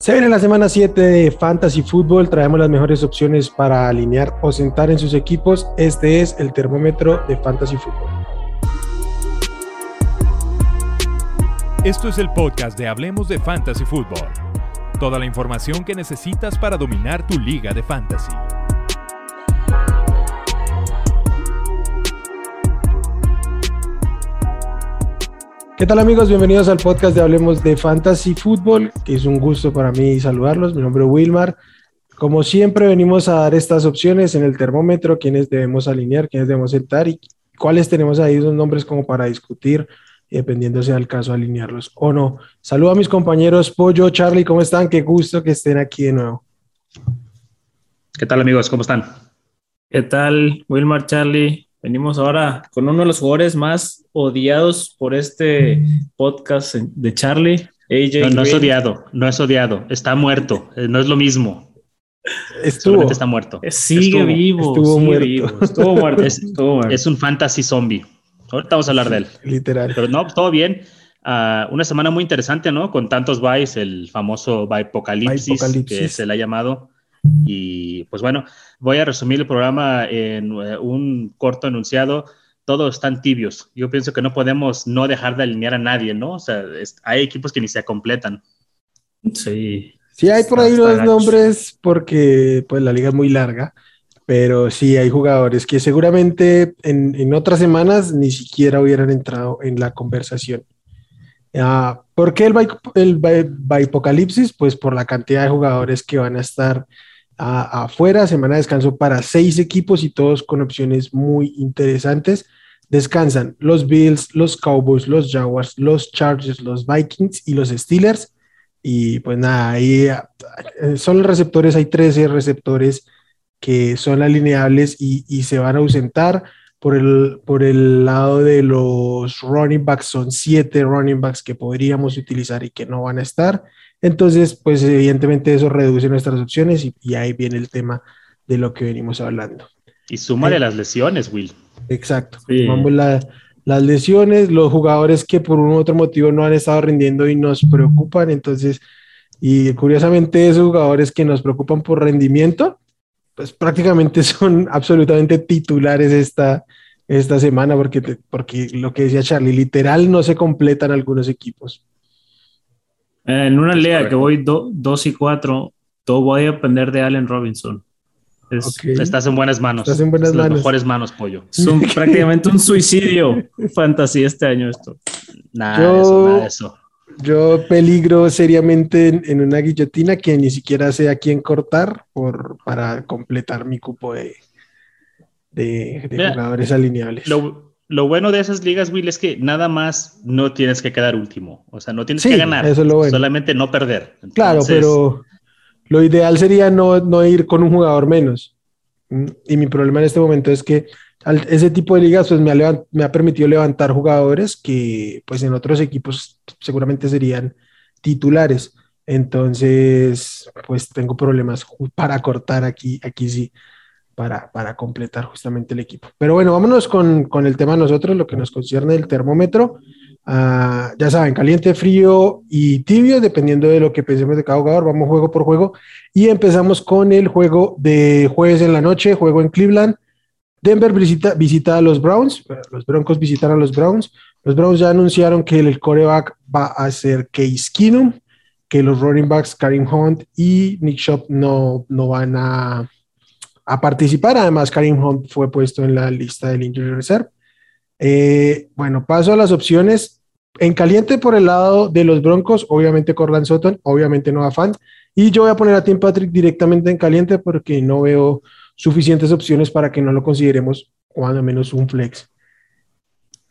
Se viene la semana 7 de Fantasy Football. Traemos las mejores opciones para alinear o sentar en sus equipos. Este es el termómetro de Fantasy Football. Esto es el podcast de Hablemos de Fantasy Football. Toda la información que necesitas para dominar tu liga de fantasy. ¿Qué tal amigos? Bienvenidos al podcast de Hablemos de Fantasy Football, que es un gusto para mí saludarlos. Mi nombre es Wilmar. Como siempre venimos a dar estas opciones en el termómetro, quiénes debemos alinear, quiénes debemos sentar y cuáles tenemos ahí esos nombres como para discutir, dependiendo sea el caso alinearlos o no. Saludo a mis compañeros Pollo, Charlie, ¿cómo están? Qué gusto que estén aquí de nuevo. ¿Qué tal amigos? ¿Cómo están? ¿Qué tal, Wilmar, Charlie? Venimos ahora con uno de los jugadores más odiados por este podcast de Charlie. AJ no, es odiado, no es odiado, está muerto, eh, no es lo mismo. Estuvo. está muerto. Eh, sigue vivo, estuvo muerto. estuvo muerto. Es, un fantasy zombie. Ahorita vamos a hablar de él. Literal. Pero no, todo bien. Ah, una semana muy interesante, ¿no? Con tantos buys, el famoso buy apocalipsis, que se le ha llamado. Y pues bueno, voy a resumir el programa en eh, un corto enunciado. Todos están tibios. Yo pienso que no podemos no dejar de alinear a nadie, ¿no? O sea, hay equipos que ni se completan. Sí. Sí, hay por ahí los nombres porque pues la liga es muy larga, pero sí hay jugadores que seguramente en, otras semanas ni siquiera hubieran entrado en la conversación. Ah, ¿Por qué el, el Apocalipsis? Pues por la cantidad de jugadores que van a estar afuera, semana de descanso para seis equipos y todos con opciones muy interesantes. Descansan los Bills, los Cowboys, los Jaguars, los Chargers, los Vikings y los Steelers. Y pues nada, ahí eh, son los receptores, hay 13 receptores que son alineables y, y, se van a ausentar. Por el, por el lado de los running backs, son siete running backs que podríamos utilizar y que no van a estar. Entonces, pues evidentemente eso reduce nuestras opciones y, ahí viene el tema de lo que venimos hablando. Y súmale eh, las lesiones, Will. Exacto. Sumamos las lesiones, los jugadores que por un u otro motivo no han estado rindiendo y nos preocupan. Entonces, y curiosamente esos jugadores que nos preocupan por rendimiento, pues prácticamente son absolutamente titulares esta, esta semana porque, porque lo que decía Charlie, literal no se completan algunos equipos. En una liga que voy 2 y 4, todo voy a depender de Allen Robinson. Estás en buenas manos. Estás en buenas manos. mejores manos, pollo. Es prácticamente un suicidio fantasía este año esto. Nada yo, de eso, nada de eso. Yo peligro seriamente en, una guillotina que ni siquiera sé a quién cortar por, para completar mi cupo de, de, jugadores alineables. Lo, lo bueno de esas ligas, Will, es que nada más no tienes que quedar último. O sea, no tienes que ganar. Eso es lo bueno. Solamente no perder. Claro, pero lo ideal sería no, ir con un jugador menos. Mm, y mi problema en este momento es que ese tipo de ligas pues, me, ha me ha permitido levantar jugadores que pues en otros equipos seguramente serían titulares. Entonces, pues tengo problemas para cortar aquí, aquí sí para, completar justamente el equipo. Pero bueno, vámonos con, el tema nosotros, lo que nos concierne el termómetro. Ah, ya saben, caliente, frío y tibio, dependiendo de lo que pensemos de cada jugador. Vamos juego por juego y empezamos con el juego de jueves en la noche, juego en Cleveland. Denver visita, a los Browns, los Broncos visitan a los Browns. Los Browns ya anunciaron que el coreback va a ser Case Keenum, que los running backs Karim Hunt y Nick Shop no, no van a, a participar. Además, Karim Hunt fue puesto en la lista del Injury Reserve. Eh, bueno, paso a las opciones. En caliente por el lado de los Broncos, obviamente Corland Sutton, obviamente no Fant. Y yo voy a poner a Tim Patrick directamente en caliente porque no veo suficientes opciones para que no lo consideremos cuando menos un flex.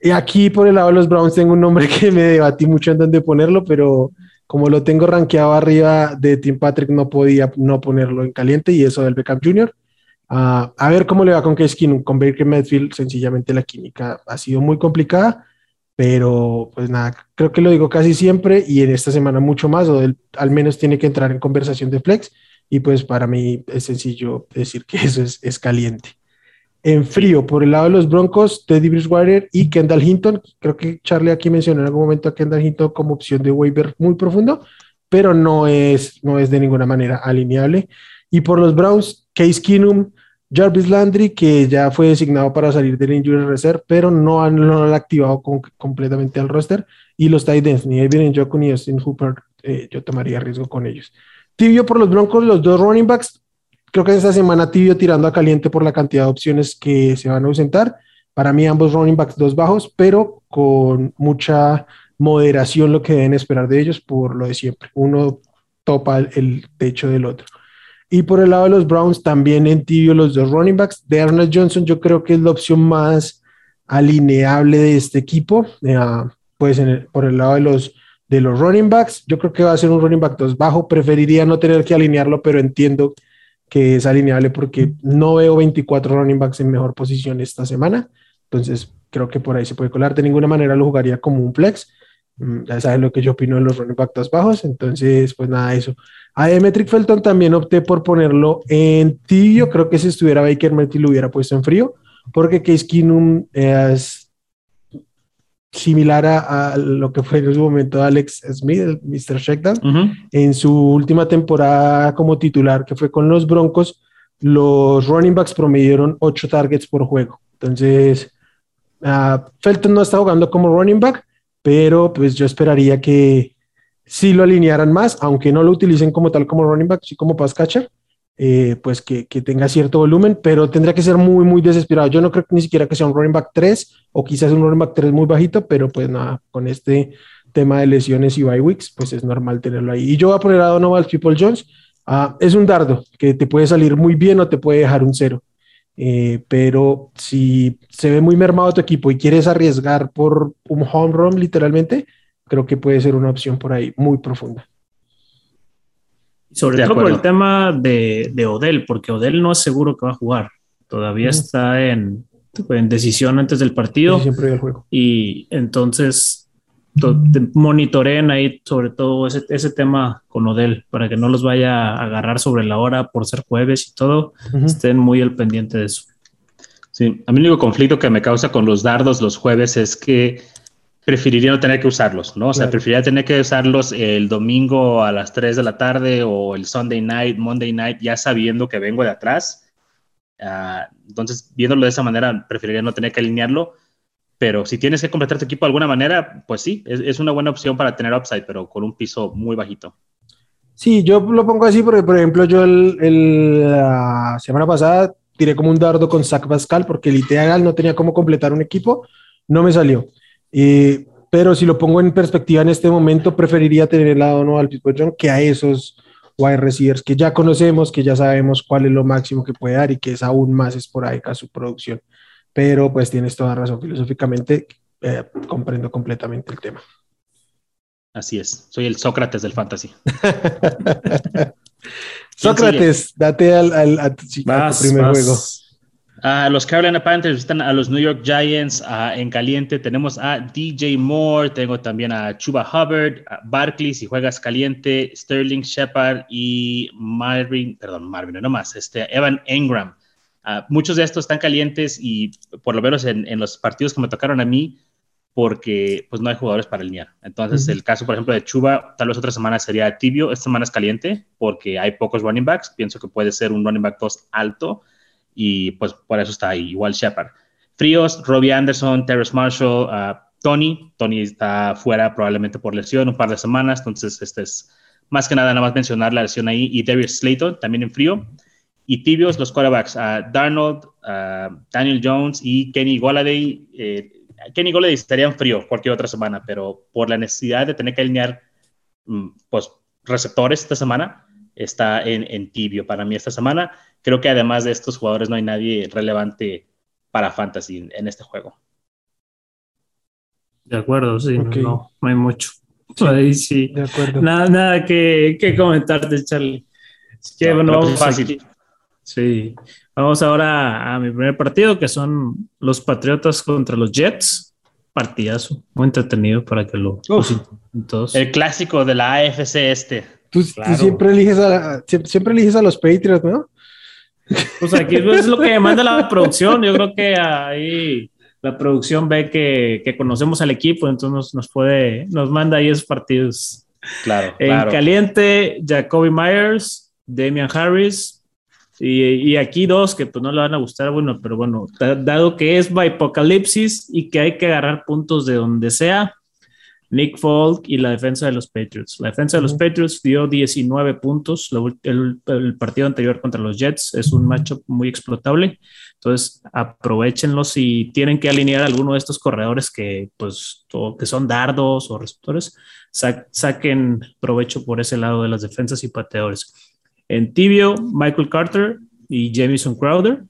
Y aquí por el lado de los Browns tengo un nombre que me debatí mucho en dónde ponerlo, pero como lo tengo rankeado arriba de Tim Patrick, no podía no ponerlo en caliente y eso del Beckham Jr a ver cómo le va con Case con Baker Medfield, sencillamente la química ha sido muy complicada, pero pues nada, creo que lo digo casi siempre y en esta semana mucho más, o al menos tiene que entrar en conversación de flex y pues para mí es sencillo decir que eso es, es caliente. En frío, por el lado de los Broncos, Teddy Bridgewater y Kendall Hinton, creo que Charlie aquí mencionó en algún momento a Kendall Hinton como opción de waiver muy profundo, pero no es, no es de ninguna manera alineable. Y por los Browns, Case Keenum, Jarvis Landry, que ya fue designado para salir del injury reserve, pero no han, lo han activado completamente al roster. Y los Titans, ni Evan Njoku ni Austin Hooper, eh, yo tomaría riesgo con ellos. Tibio por los Broncos, los dos running backs. Creo que esta semana tibio tirando a caliente por la cantidad de opciones que se van a ausentar. Para mí ambos running backs dos bajos, pero con mucha moderación lo que deben esperar de ellos por lo de siempre. Uno topa el techo del otro. Y por el lado de los Browns, también en tibio los dos running backs. De Arnold Johnson, yo creo que es la opción más alineable de este equipo. pues por el lado de los, de los running backs, yo creo que va a ser un running back 2 bajo. Preferiría no tener que alinearlo, pero entiendo que es alineable porque no veo 24 running backs en mejor posición esta semana. Entonces, creo que por ahí se puede colar. De ninguna manera lo jugaría como un flex. Mm, ya saben lo que yo opino de los running backs bajos. Entonces, pues nada, eso. A Demetric Felton también opté por ponerlo en tibio. Creo que si estuviera Baker Mayfield lo hubiera puesto en frío, porque Case Keenum es similar a, lo que fue en su momento Alex Smith, el Mr. Shakedown. En su última temporada como titular, que fue con los Broncos, los running backs promedieron 8 targets por juego. Entonces, uh, Felton no está jugando como running back, pero pues yo esperaría que si lo alinearan más, aunque no lo utilicen como tal como running back, sí como pass catcher, eh, pues que, tenga cierto volumen, pero tendría que ser muy, muy desesperado. Yo no creo que ni siquiera que sea un running back 3 o quizás un running back 3 muy bajito, pero pues nada, con este tema de lesiones y bye weeks, pues es normal tenerlo ahí. Y yo voy a poner a Donovan People Jones. Ah, es un dardo que te puede salir muy bien o te puede dejar un cero. Eh, pero si se ve muy mermado tu equipo y quieres arriesgar por un home run literalmente, creo que puede ser una opción por ahí muy profunda. Sobre todo por el tema de, de, Odell, porque Odell no es seguro que va a jugar. Todavía está en, en, decisión antes del partido. siempre el juego. Y entonces monitoreen ahí sobre todo ese, ese, tema con Odell para que no los vaya a agarrar sobre la hora por ser jueves y todo. Estén muy al pendiente de eso. Sí, a mí el único conflicto que me causa con los dardos los jueves es que preferiría no tener que usarlos, ¿no? O sea, preferiría tener que usarlos el domingo a las 3 de la tarde o el Sunday night, Monday night, ya sabiendo que vengo de atrás. Ah, entonces, viéndolo de esa manera, preferiría no tener que alinearlo. Pero si tienes que completar tu equipo de alguna manera, pues sí, es, una buena opción para tener upside, pero con un piso muy bajito. Sí, yo lo pongo así porque, por ejemplo, yo el, la semana pasada tiré como un dardo con Zach Pascal porque el Iteagal no tenía cómo completar un equipo, no me salió. Eh, pero si lo pongo en perspectiva en este momento, preferiría tener el lado no al Pittsburgh que a esos wide receivers que ya conocemos, que ya sabemos cuál es lo máximo que puede dar y que es aún más esporádica su producción. Pero pues tienes toda razón, filosóficamente eh, comprendo completamente el tema. Así es, soy el Sócrates del fantasy. Sócrates, date al, al primer juego los Carolina Panthers están a los New York Giants en caliente. Tenemos a DJ Moore, tengo también a Chuba Hubbard, a Barkley si juegas caliente, Sterling Shepard y Marvin, perdón, Marvin, no más, este, Evan Engram. muchos de estos están calientes y por lo menos en, los partidos que me tocaron a mí, porque pues no hay jugadores para alinear. Entonces, el caso, por ejemplo, de Chuba, tal vez otra semana sería tibio, esta semana es caliente porque hay pocos running backs. Pienso que puede ser un running back 2 alto y pues por eso está ahí, igual Shepard. Fríos, Robbie Anderson, Terrence Marshall, uh, Tony. Tony está fuera probablemente por lesión un par de semanas, entonces este es más que nada nada más mencionar la lesión ahí. Y Darius Slayton también en frío. Y tibios los quarterbacks, uh, Darnold, uh, Daniel Jones y Kenny Golladay. Eh, Kenny Golladay estaría en frío cualquier otra semana, pero por la necesidad de tener que alinear mm, pues, receptores esta semana, está en, en tibio para mí esta semana creo que además de estos jugadores no hay nadie relevante para fantasy en, este juego. De acuerdo, sí, no, hay mucho. Ahí sí. De acuerdo. Nada, nada que, que comentarte, Charlie. que, bueno, vamos fácil. Sí. Vamos ahora a mi primer partido, que son los Patriotas contra los Jets. Partidazo, muy entretenido para que lo, todos. El clásico de la AFC este. Tú, siempre, eliges a, siempre eliges a los Patriots, ¿no? Pues aquí es lo que manda la producción. Yo creo que ahí la producción ve que, que conocemos al equipo, entonces nos, puede, nos manda ahí esos partidos. Claro. En caliente, Jacoby Myers, Damian Harris. Y, aquí dos que pues no le van a gustar, bueno, pero bueno, dado que es Apocalipsis y que hay que agarrar puntos de donde sea, Nick Folk y la defensa de los Patriots. La defensa de los Patriots dio 19 puntos. El, partido anterior contra los Jets es un matchup muy explotable. Entonces, aprovechenlo si tienen que alinear alguno de estos corredores que, pues, que son dardos o receptores. saquen provecho por ese lado de las defensas y pateadores. En tibio, Michael Carter y Jamison Crowder.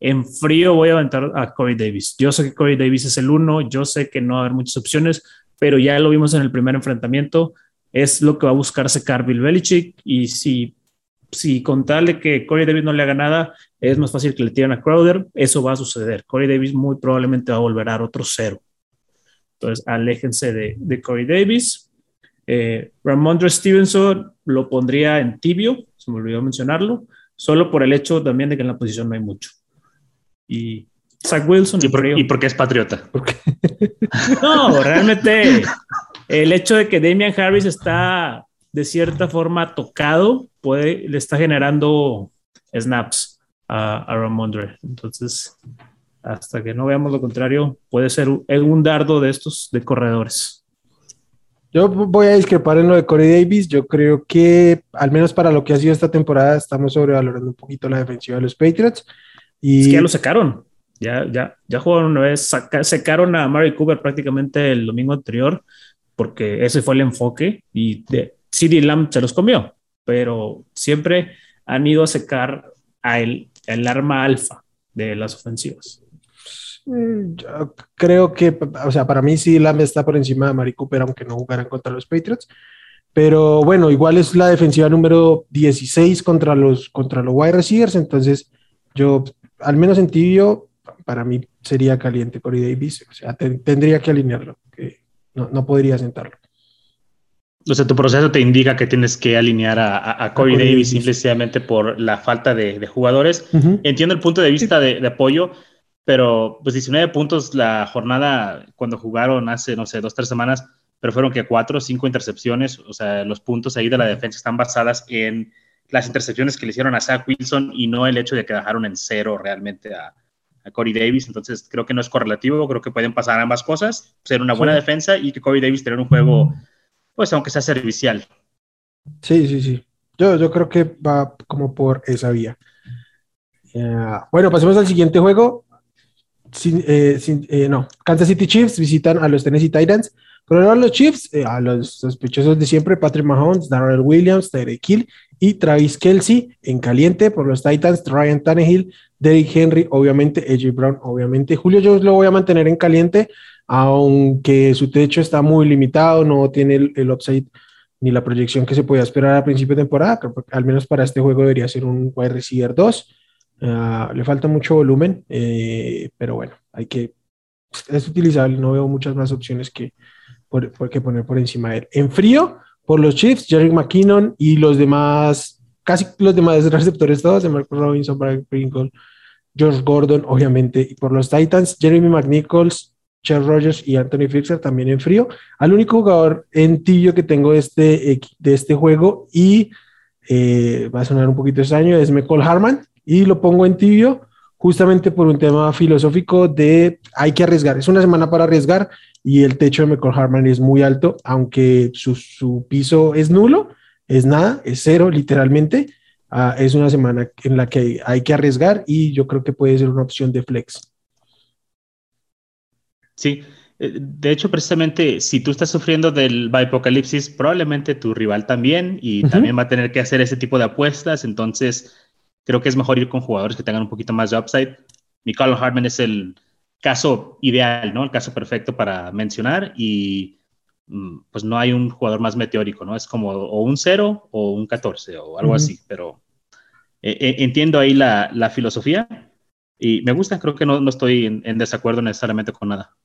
En frío voy a aventar a Corey Davis. Yo sé que Corey Davis es el uno, yo sé que no va a haber muchas opciones, pero ya lo vimos en el primer enfrentamiento, es lo que va a buscar secar Bill Belichick y si, si con tal de que Corey Davis no le haga nada, es más fácil que le tiren a Crowder, eso va a suceder. Corey Davis muy probablemente va a volver a otro cero. Entonces, aléjense de, de Corey Davis. Eh, Ramondre Stevenson lo pondría en tibio, se me olvidó mencionarlo, solo por el hecho también de que en la posición no hay mucho. Y Zach Wilson. ¿Y, por, porque es patriota? No, realmente el hecho de que Damian Harris está de cierta forma tocado, puede, le está generando snaps a, a Ramondre. Entonces, hasta que no veamos lo contrario, puede ser un, un dardo de estos de corredores. Yo voy a discrepar en lo de Corey Davis. Yo creo que, al menos para lo que ha sido esta temporada, estamos sobrevalorando un poquito la defensiva de los Patriots. Y... Es que ya lo sacaron. Ya, ya, ya jugaron una vez, secaron a Mary Cooper prácticamente el domingo anterior, porque ese fue el enfoque y de, CD Lamb se los comió, pero siempre han ido a secar a el, el arma alfa de las ofensivas. Mm, yo creo que, o sea, para mí sí Lamb está por encima de Mary Cooper, aunque no jugaran contra los Patriots. Pero bueno, igual es la defensiva número 16 contra los, contra los wide receivers. Entonces, yo, al menos en tibio, para mí sería caliente Corey Davis. O sea, tendría que alinearlo, que no, no, podría sentarlo. O sea, tu proceso te indica que tienes que alinear a, a, Corey, Davis, simplemente por la falta de, de jugadores. Entiendo el punto de vista de, de, apoyo, pero pues 19 puntos la jornada cuando jugaron hace, no sé, dos, tres semanas, pero fueron que cuatro cinco intercepciones. O sea, los puntos ahí de la defensa están basadas en las intercepciones que le hicieron a Zach Wilson y no el hecho de que dejaron en cero realmente a, Corey Davis, entonces creo que no es correlativo, creo que pueden pasar ambas cosas, ser una buena defensa y que Corey Davis tener un juego, pues aunque sea servicial. Sí, sí, sí. Yo, yo creo que va como por esa vía. bueno, pasemos al siguiente juego. Eh, eh, no, Kansas City Chiefs visitan a los Tennessee Titans. Pero a los Chiefs, eh, a los sospechosos de siempre, Patrick Mahomes, Darrell Williams, Tyreek Hill y Travis Kelsey en caliente por los Titans, Ryan Tannehill, Derrick Henry, obviamente, AJ Brown, obviamente. Julio yo lo voy a mantener en caliente, aunque su techo está muy limitado, no tiene el, upside ni la proyección que se podía esperar a principio de temporada, al menos para este juego debería ser un wide receiver 2. Ah, le falta mucho volumen, eh, pero bueno, hay que, es utilizable, no veo muchas más opciones que, por, que poner por encima de él. En frío, por los Chiefs, Jerry McKinnon y los demás, casi los demás receptores todos, de Marcus Robinson, Brian Pringle, George Gordon, obviamente, y por los Titans, Jeremy McNichols, Charles Rogers y Anthony Fixer también en frío. Al único jugador en tibio que tengo de este, de este juego y eh, va a sonar un poquito extraño, es Michael Harman y lo pongo en tibio justamente por un tema filosófico de hay que arriesgar. Es una semana para arriesgar y el techo de Michael Harman es muy alto, aunque su, piso es nulo, es nada, es cero literalmente. Ah, es una semana en la que hay, que arriesgar y yo creo que puede ser una opción de flex. Sí, eh, de hecho, precisamente, si tú estás sufriendo del apocalipsis, probablemente tu rival también y también va a tener que hacer ese tipo de apuestas. Entonces, creo que es mejor ir con jugadores que tengan un poquito más de upside. Michael Harman es el, caso ideal, ¿no? El caso perfecto para mencionar y mm, pues no hay un jugador más meteórico, ¿no? Es como o un 0 o un 14 o algo así, pero eh, eh, entiendo ahí la, la, filosofía y me gusta, creo que no, no estoy en, desacuerdo necesariamente con nada.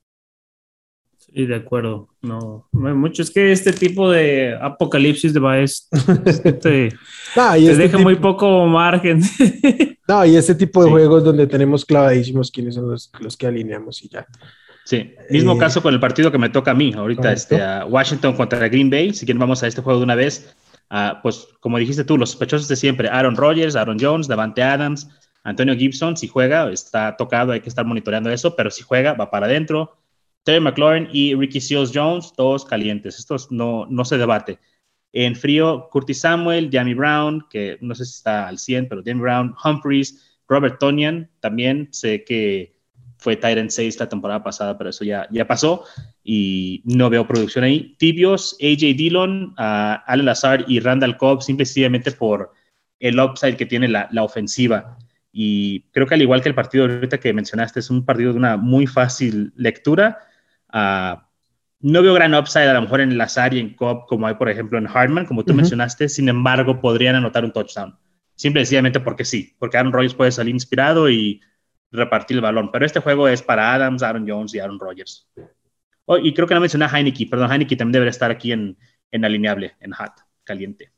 Sí, de acuerdo. No, no hay mucho. Es que este tipo de apocalipsis de Baez te, te este deja muy poco margen. No, y este tipo de juegos donde tenemos clavadísimos quiénes son los, los, que alineamos y ya. Sí, mismo eh, caso con el partido que me toca a mí ahorita, este, a Washington contra Green Bay. Si quieren, vamos a este juego de una vez. Uh, pues como dijiste tú, los sospechosos de siempre, Aaron Rodgers, Aaron Jones, Davante Adams, Antonio Gibson, si juega, está tocado, hay que estar monitoreando eso, pero si juega, va para adentro. Terry McLaurin y Ricky Seals Jones, todos calientes. Estos no, no se debate. En frío, Curtis Samuel, Jamie Brown, que no sé si está al 100, pero Jamie Brown, Humphreys, Robert Tonian, también sé que fue Tyrant 6 la temporada pasada, pero eso ya, ya pasó y no veo producción ahí. Tibios, AJ Dillon, uh, Alan Lazar y Randall Cobb, simplemente por el upside que tiene la, la, ofensiva. Y creo que al igual que el partido ahorita que mencionaste, es un partido de una muy fácil lectura. Uh, no veo gran upside a lo mejor en Lazar y en Cobb como hay, por ejemplo, en Hartman, como tú mencionaste. Sin embargo, podrían anotar un touchdown. Simple y sencillamente porque sí, porque Aaron Rodgers puede salir inspirado y repartir el balón. Pero este juego es para Adams, Aaron Jones y Aaron Rodgers. Oh, y creo que no mencioné a Heineke, perdón, Heineke también debería estar aquí en, en alineable, en hot, caliente.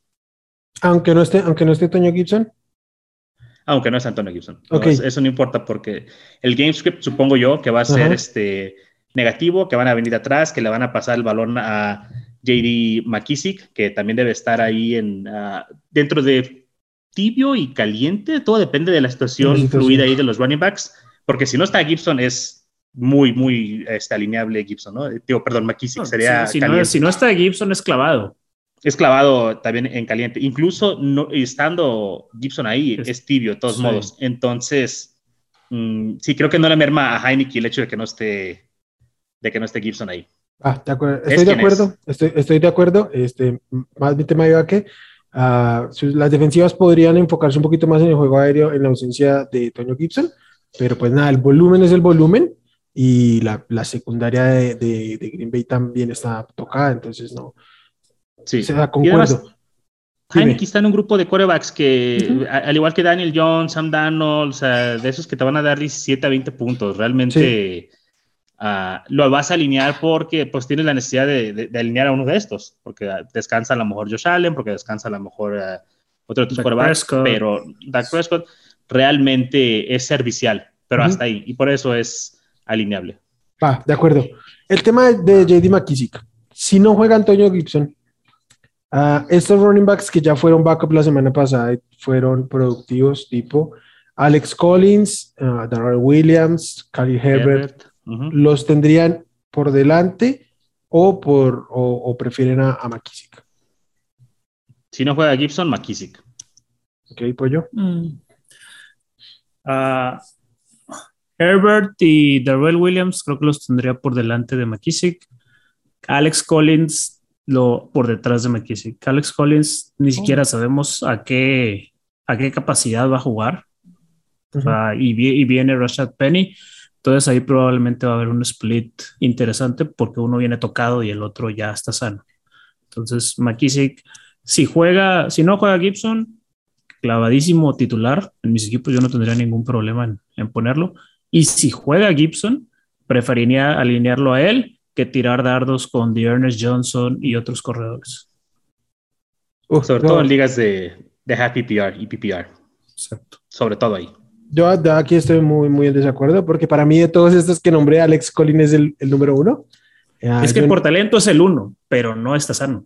Aunque no esté, aunque no esté Toño Gibson. Aunque no es Antonio Gibson. Okay. eso no importa porque el game script supongo yo que va a ser este negativo, que van a venir atrás, que le van a pasar el balón a JD McKissick, que también debe estar ahí en, uh, dentro de tibio y caliente. Todo depende de la situación, fluida ahí de los running backs, porque si no está Gibson es muy, muy este, alineable Gibson, ¿no? Digo, perdón, McKissick sería. Si, no, si, no, está Gibson, es clavado. Es clavado también en caliente. Incluso no, estando Gibson ahí, es, tibio de todos modos. Entonces, mm, sí, creo que no le merma a Heineken el hecho de que no esté de que no esté Gibson ahí. Ah, de acuerdo. Estoy de acuerdo, estoy, estoy, de acuerdo. Este, más mi tema iba que uh, las defensivas podrían enfocarse un poquito más en el juego aéreo en la ausencia de Toño Gibson, pero pues nada, el volumen es el volumen y la, la secundaria de, de, de, Green Bay también está tocada, entonces no. Sí, se da concuerdo. Heineken está en un grupo de corebacks que, al igual que Daniel Jones, Sam Darnold, o sea, de esos que te van a dar 17 a 20 puntos, realmente Ah, lo vas a alinear porque pues tienes la necesidad de, alinear a uno de estos, porque descansa a lo mejor Josh Allen, porque descansa a lo mejor uh, otro de tus quarterbacks, pero Dak Prescott realmente es servicial, pero hasta ahí, y por eso es alineable. Ah, de acuerdo. El tema de JD McKissick, si no juega Antonio Gibson, uh, estos running backs que ya fueron backup la semana pasada fueron productivos, tipo Alex Collins, uh, Darrell Williams, Cali Herbert ¿los tendrían por delante o, por, o, prefieren a, a, McKissick? Si no juega Gibson, McKissick. Ok, pollo. Mm. Uh, Herbert y Darrell Williams creo que los tendría por delante de McKissick. Alex Collins lo por detrás de McKissick. Alex Collins ni oh. siquiera sabemos a qué, a qué capacidad va a jugar. y, y, viene Rashad Penny. Entonces ahí probablemente va a haber un split interesante porque uno viene tocado y el otro ya está sano. Entonces McKissick, si juega, si no juega Gibson, clavadísimo titular. En mis equipos yo no tendría ningún problema en, ponerlo. Y si juega Gibson, preferiría alinearlo a él que tirar dardos con Ernest Johnson y otros corredores. sobre todo en ligas de, de Happy PR y PPR. Exacto. Sobre todo ahí. Yo aquí estoy muy, muy en desacuerdo porque para mí de todos estos que nombré, Alex Collins es el, el número uno. es que por talento es el uno, pero no está sano.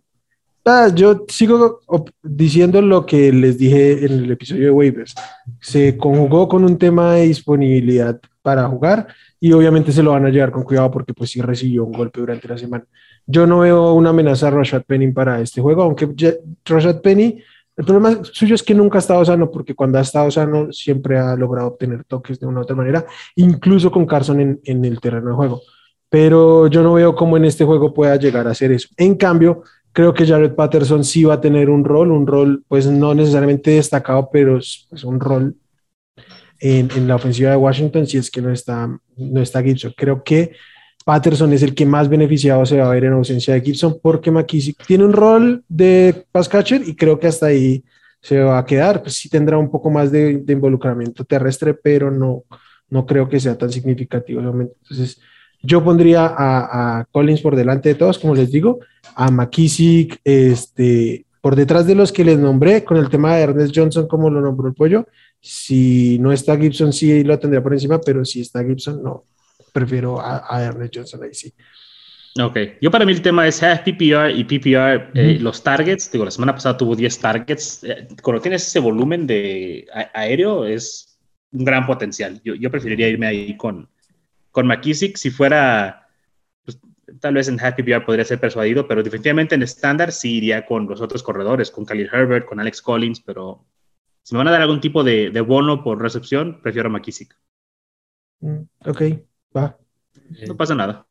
Ah, yo sigo diciendo lo que les dije en el episodio de waivers. Se conjugó con un tema de disponibilidad para jugar y obviamente se lo van a llevar con cuidado porque pues sí recibió un golpe durante la semana. Yo no veo una amenaza a Rashad Penny para este juego, aunque Rashad Penny el problema suyo es que nunca ha estado sano, porque cuando ha estado sano siempre ha logrado obtener toques de una u otra manera, incluso con Carson en, en el terreno de juego. Pero yo no veo cómo en este juego pueda llegar a hacer eso. En cambio, creo que Jared Patterson sí va a tener un rol, un rol pues no necesariamente destacado, pero es pues, un rol en, en, la ofensiva de Washington si es que no está, no está Gibson. Creo que Patterson es el que más beneficiado se va a ver en ausencia de Gibson porque McKissick tiene un rol de pass catcher y creo que hasta ahí se va a quedar. Pues sí tendrá un poco más de, involucramiento terrestre, pero no, no creo que sea tan significativo. Entonces, yo pondría a, Collins por delante de todos, como les digo, a McKissick, este, por detrás de los que les nombré, con el tema de Ernest Johnson, como lo nombró el pollo. Si no está Gibson, sí lo tendría por encima, pero si está Gibson, no, prefiero a, a Ernest Johnson ahí sí. Ok, yo para mí el tema es half PPR y PPR, eh, los targets, digo, la semana pasada tuvo 10 targets, eh, cuando tienes ese volumen de aéreo es un gran potencial. Yo, yo preferiría irme ahí con, con McKissick, si fuera, pues, tal vez en half PPR podría ser persuadido, pero definitivamente en estándar sí iría con los otros corredores, con Khalil Herbert, con Alex Collins, pero si me van a dar algún tipo de, de bono por recepción, prefiero a McKissick. Mm, ok, va. No pasa nada.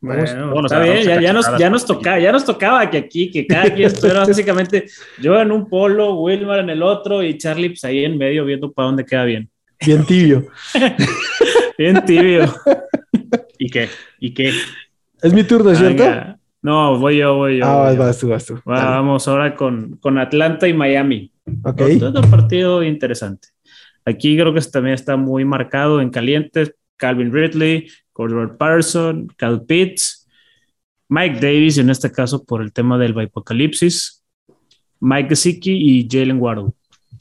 Bueno, está bien, ya, nos, ya, nos tocaba, ya nos tocaba que aquí, que cada quien estuviera básicamente yo en un polo, Wilmar en el otro y Charlie pues, ahí en medio viendo para dónde queda bien. Bien tibio. bien tibio. ¿Y qué? ¿Y qué? Es mi turno, ¿cierto? No, voy yo, voy yo. Ah, vas, tú, vas tú. vamos ahora con, con, Atlanta y Miami. Ok. Todo un partido interesante. Aquí creo que también está muy marcado en caliente. Calvin Ridley, Cordell Patterson, Cal Pitts, Mike Davis, en este caso por el tema del Bipocalipsis, Mike Gesicki y Jalen Waddle.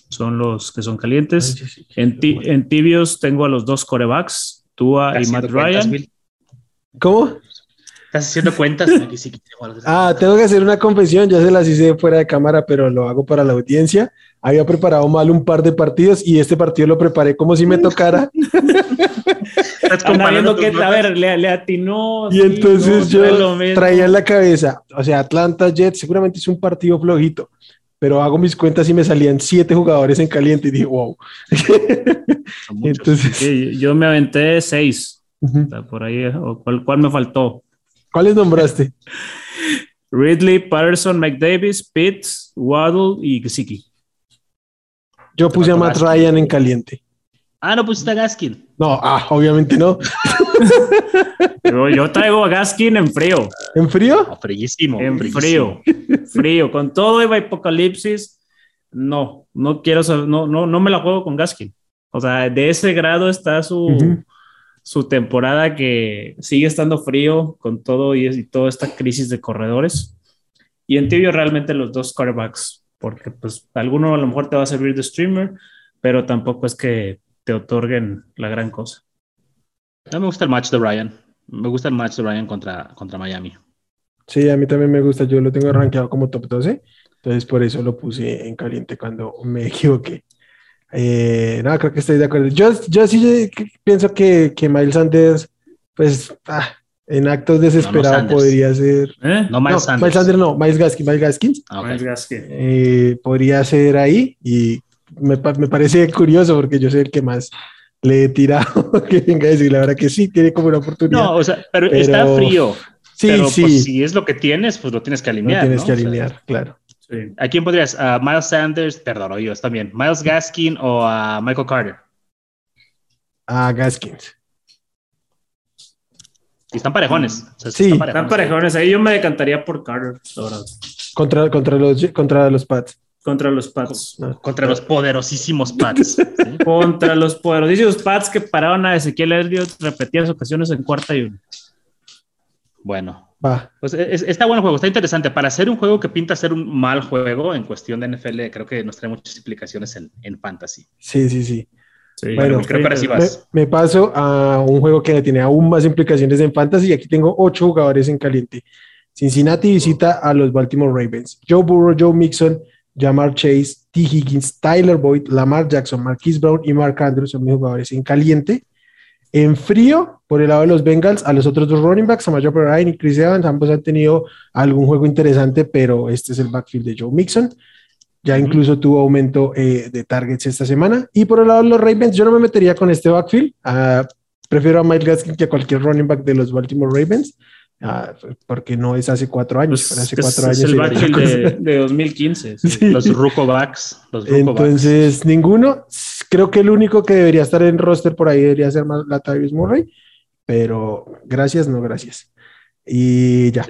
Son los que son calientes. En, tibios tengo a los dos corebacks, Tua y Matt Ryan. ¿Cómo? ¿Estás haciendo cuentas? ah, tengo que hacer una confesión, ya se las hice fuera de cámara, pero lo hago para la audiencia. Había preparado mal un par de partidos y este partido lo preparé como si me tocara. que, a ver, le, atinó. Y entonces yo traía en la cabeza, o sea, Atlanta Jets seguramente es un partido flojito, pero hago mis cuentas y me salían siete jugadores en caliente y dije, wow. entonces, yo me aventé seis. por ahí, ¿cuál, ¿cuál me faltó? ¿Cuáles nombraste? Ridley, Patterson, McDavis, Pitts, Waddle y Gesicki. Yo puse a Matt Ryan en caliente. Ah, no pusiste a Gaskin. No, ah, obviamente no. Pero yo traigo a Gaskin en frío. ¿En frío? Oh, fríísimo. En frío. Frío. Con todo Eva Apocalipsis, no, no quiero no, no, no me la juego con Gaskin. O sea, de ese grado está su, su temporada que sigue estando frío con todo y, y toda esta crisis de corredores. Y en tibio realmente los dos quarterbacks, porque pues alguno a lo mejor te va a servir de streamer, pero tampoco es que te otorguen la gran cosa. No me gusta el match de Ryan. Me gusta el match de Ryan contra, contra Miami. Sí, a mí también me gusta. Yo lo tengo rankeado como top 12. Entonces, por eso lo puse en caliente cuando me equivoqué. Eh, no, creo que estoy de acuerdo. Yo, yo sí pienso que, que Miles Sanders, pues, ah, en actos desesperados podría ser. ¿Eh? No, Miles Sanders. Miles Sanders no, Miles Gaskins. Miles Gaskins. Ah, Miles Gaskins. Eh, podría ser ahí y me, parece curioso porque yo soy el que más le he tirado que venga a decir la verdad que sí, tiene como una oportunidad. No, o sea, pero, está frío. Sí, pero, sí. Pues, si es lo que tienes, pues lo tienes que alinear. Lo tienes que alinear, claro. ¿A quién podrías? ¿A Miles Sanders? Perdón, yo también. ¿Miles Gaskin o a Michael Carter? A Gaskins. Y están parejones. sí, están parejones. Ahí yo me decantaría por Carter. Contra, contra, los, contra los Pats. Contra los Pats. Contra los poderosísimos Pats. Contra los poderosísimos Pats que pararon a Ezequiel Elliott repetidas ocasiones en cuarta y uno. Bueno, Va. Pues está bueno el juego, está interesante. Para hacer un juego que pinta ser un mal juego en cuestión de NFL, creo que nos trae muchas explicaciones en, en fantasy. Sí, sí, sí. bueno, creo que ahora sí vas. Me, paso a un juego que tiene aún más implicaciones en fantasy. y Aquí tengo ocho jugadores en caliente. Cincinnati visita a los Baltimore Ravens. Joe Burrow, Joe Mixon, Jamar Chase, T. Higgins, Tyler Boyd, Lamar Jackson, Marquise Brown y Mark Andrews son mis jugadores en caliente. En frío, por el lado de los Bengals, a los otros dos running backs, Samaje Perrine y Chris Evans, ambos han tenido algún juego interesante, pero este es el backfield de Joe Mixon. Ya incluso tuvo aumento eh, de targets esta semana. Y por el lado de los Ravens, yo no me metería con este backfield. Ah, prefiero a Mike Gaskin que a cualquier running back de los Baltimore Ravens. Ah, porque no es hace cuatro años. Pues hace cuatro años. Es el backfield de, 2015. Los Ruco backs. Entonces, ninguno. Creo que el único que debería estar en roster por ahí debería ser la Tavis Murray. Pero gracias, no gracias. Y ya,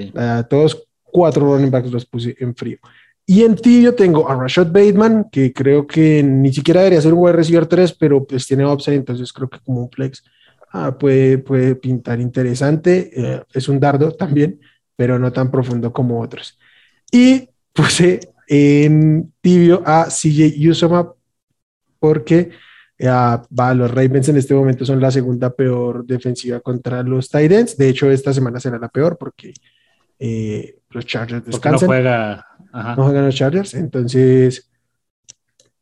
todos cuatro running backs los puse en frío. Y en tibio tengo a Rashad Bateman, que creo que ni siquiera debería ser un wide receiver 3, pero pues tiene upside, entonces creo que como un flex ah, puede, puede pintar interesante. Eh, es un dardo también, pero no tan profundo como otros. Y puse en tibio a CJ Usoma porque va, los Ravens en este momento son la segunda peor defensiva contra los Titans. De hecho, esta semana será la peor porque eh, los Chargers descansan. no juega. No juegan los Chargers. Entonces,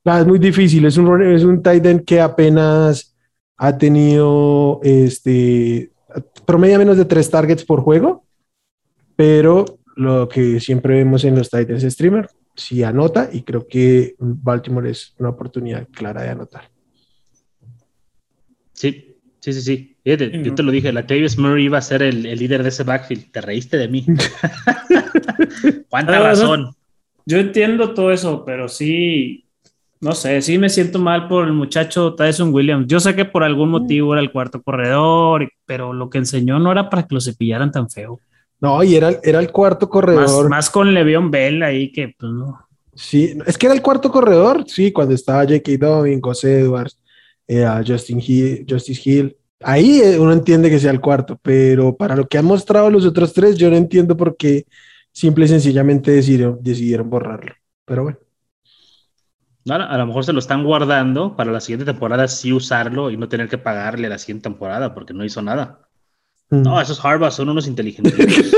es muy difícil. Es un, es un Titan que apenas ha tenido este promedio menos de tres targets por juego, pero lo que siempre vemos en los Titans streamer, si anota y creo que Baltimore es una oportunidad clara de anotar. Sí, sí, sí, sí. yo te lo dije, la Tavis Murray iba a ser el, líder de ese backfield. Te reíste de mí. ¿Cuánta razón? Yo entiendo todo eso, pero sí, no sé, sí me siento mal por el muchacho Tyson Williams. Yo sé que por algún motivo era el cuarto corredor, pero lo que enseñó no era para que lo cepillaran tan feo. No, y era, era el cuarto corredor. Más, con Le'Veon Bell ahí que, pues no. Sí, es que era el cuarto corredor, sí, cuando estaba J.K. Dobbin, José Edwards, eh, Justin Hill, Justice Hill. Ahí eh, uno entiende que sea el cuarto, pero para lo que han mostrado los otros tres, yo no entiendo por qué simple y sencillamente decidieron, decidieron borrarlo. Pero bueno. A lo mejor se lo están guardando para la siguiente temporada sí usarlo y no tener que pagarle la siguiente temporada porque no hizo nada. Mm. No, esos Harvard son unos inteligentes.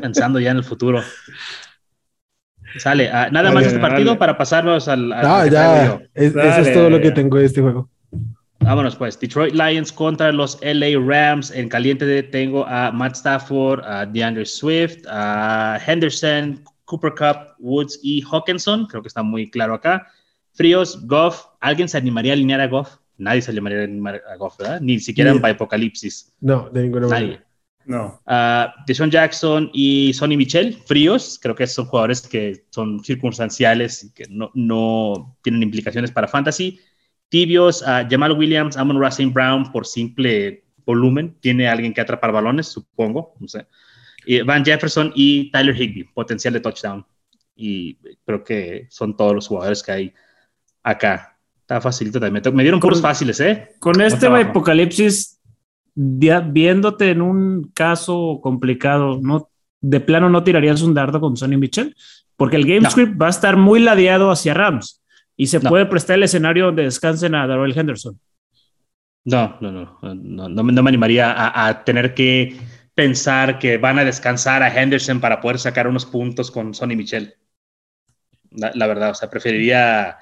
Pensando ya en el futuro. Sale, ah, nada más este partido para pasarnos al. ah, ya. eso es todo lo que tengo de este juego. Vámonos pues. Detroit Lions contra los LA Rams. En caliente tengo a Matt Stafford, a DeAndre Swift, a Henderson, Cooper Cup, Woods y Hawkinson. Creo que está muy claro acá. Fríos, Goff. ¿Alguien se animaría a alinear a Goff? Nadie se animaría a alinear a Goff, ¿verdad? Ni siquiera en Apocalipsis. No, de ninguna manera. No. Uh, Deshaun Jackson y Sonny Michel, fríos, creo que son jugadores que son circunstanciales y que no, no tienen implicaciones para fantasy. Tibios, uh, Jamal Williams, Amon Racing Brown por simple volumen, tiene alguien que atrapar balones, supongo, no sé. Van Jefferson y Tyler Higby, potencial de touchdown. Y creo que son todos los jugadores que hay acá. Está facilito también. Me dieron puros fáciles, ¿eh? Con este apocalipsis viéndote en un caso complicado, ¿no? De plano no tirarías un dardo con Sonny Mitchell, porque el game script va a estar muy ladeado hacia Rams y se puede prestar el escenario donde descansen a Darrell Henderson. No, no, no, no, no, me animaría a, tener que pensar que van a descansar a Henderson para poder sacar unos puntos con Sonny Michel. la verdad, o sea, preferiría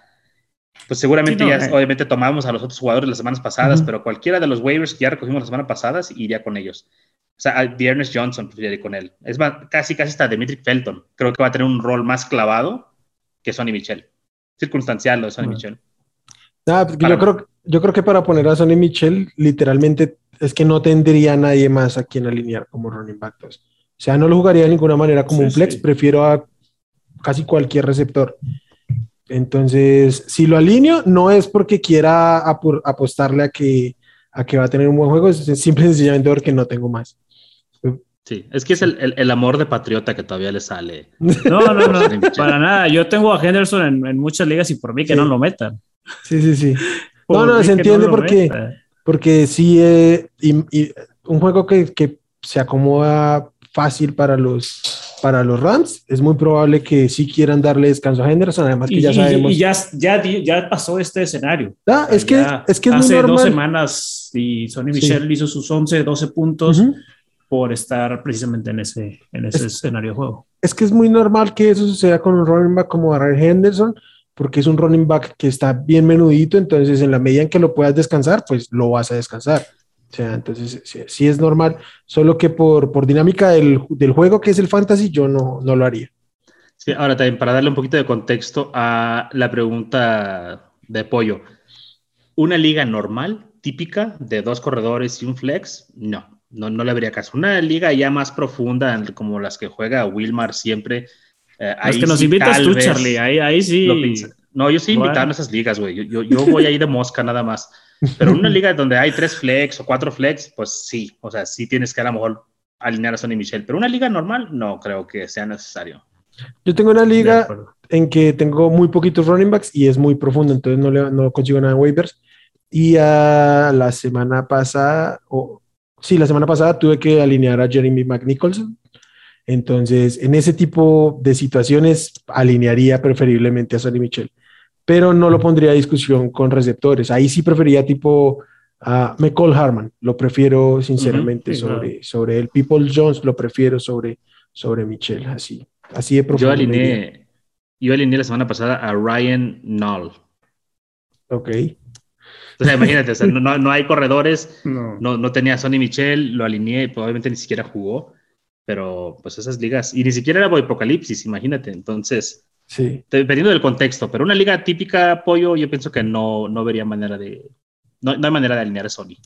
pues seguramente ya, eh. obviamente tomamos a los otros jugadores las semanas pasadas, pero cualquiera de los waivers que ya recogimos las semanas pasadas iría con ellos. O sea, a Ernest Johnson preferiría ir con él. Es más, casi, casi está Dimitri Felton. Creo que va a tener un rol más clavado que Sonny Michel. Circunstancial lo de Sonny Michel. Ah, pues, yo, creo, yo creo que para poner a Sonny Michel, literalmente es que no tendría nadie más a quien alinear como running back. O sea, no lo jugaría de ninguna manera como un flex, prefiero a casi cualquier receptor. Entonces, si lo alineo, no es porque quiera apostarle a que, a que va a tener un buen juego, es simple y sencillamente porque no tengo más. Sí, es que es el, amor de patriota que todavía le sale. No, no, no, para nada. Yo tengo a Henderson en, muchas ligas y por mí que no lo metan. Sí, sí, sí. no, no, se entiende porque, porque sí, eh, y, un juego que, que se acomoda fácil para los para los Rams, es muy probable que sí quieran darle descanso a Henderson, además que ya sabemos. Y ya, ya, ya pasó este escenario. Ah, es, que, es que hace dos semanas y Sonny Michel hizo sus 11, 12 puntos por estar precisamente en ese, en ese escenario de juego. Es que es muy normal que eso suceda con un running back como Aaron Henderson, porque es un running back que está bien menudito, entonces en la medida en que lo puedas descansar, pues lo vas a descansar. O sea, entonces sí, es normal, solo que por, por dinámica del, del, juego que es el fantasy, yo no, no lo haría. Sí, ahora también para darle un poquito de contexto a la pregunta de Pollo. ¿Una liga normal, típica, de dos corredores y un flex? No, no, no le habría caso. Una liga ya más profunda, como las que juega Wilmar siempre. Eh, es que nos invitas tú, Charlie, ahí, ahí sí. No, yo sí invitando a esas ligas, güey. Yo, yo, yo voy ahí de mosca nada más. Pero en una liga donde hay tres flex o cuatro flex, pues sí, o sea, sí tienes que a lo mejor alinear a Sonny Michel. Pero una liga normal, no creo que sea necesario. Yo tengo una liga en que tengo muy poquitos running backs y es muy profundo, entonces no, le, no consigo nada en waivers. Y a la semana pasada, o sí, la semana pasada tuve que alinear a Jeremy McNicholson. Entonces, en ese tipo de situaciones, alinearía preferiblemente a Sonny Michel pero no lo pondría a discusión con receptores. Ahí sí prefería tipo a McCall Harman, lo prefiero sinceramente sobre, sobre el People Jones, lo prefiero sobre, sobre Michelle, así, así de profundo. Yo alineé, yo alineé la semana pasada a Ryan Null. Ok. O sea, imagínate, no, hay corredores, no. no. tenía Sonny Michel, lo alineé, probablemente ni siquiera jugó, pero pues esas ligas, y ni siquiera era Apocalipsis, imagínate, entonces, sí. dependiendo del contexto, pero una liga típica apoyo, yo pienso que no, no vería manera de, no, hay manera de alinear a Sony.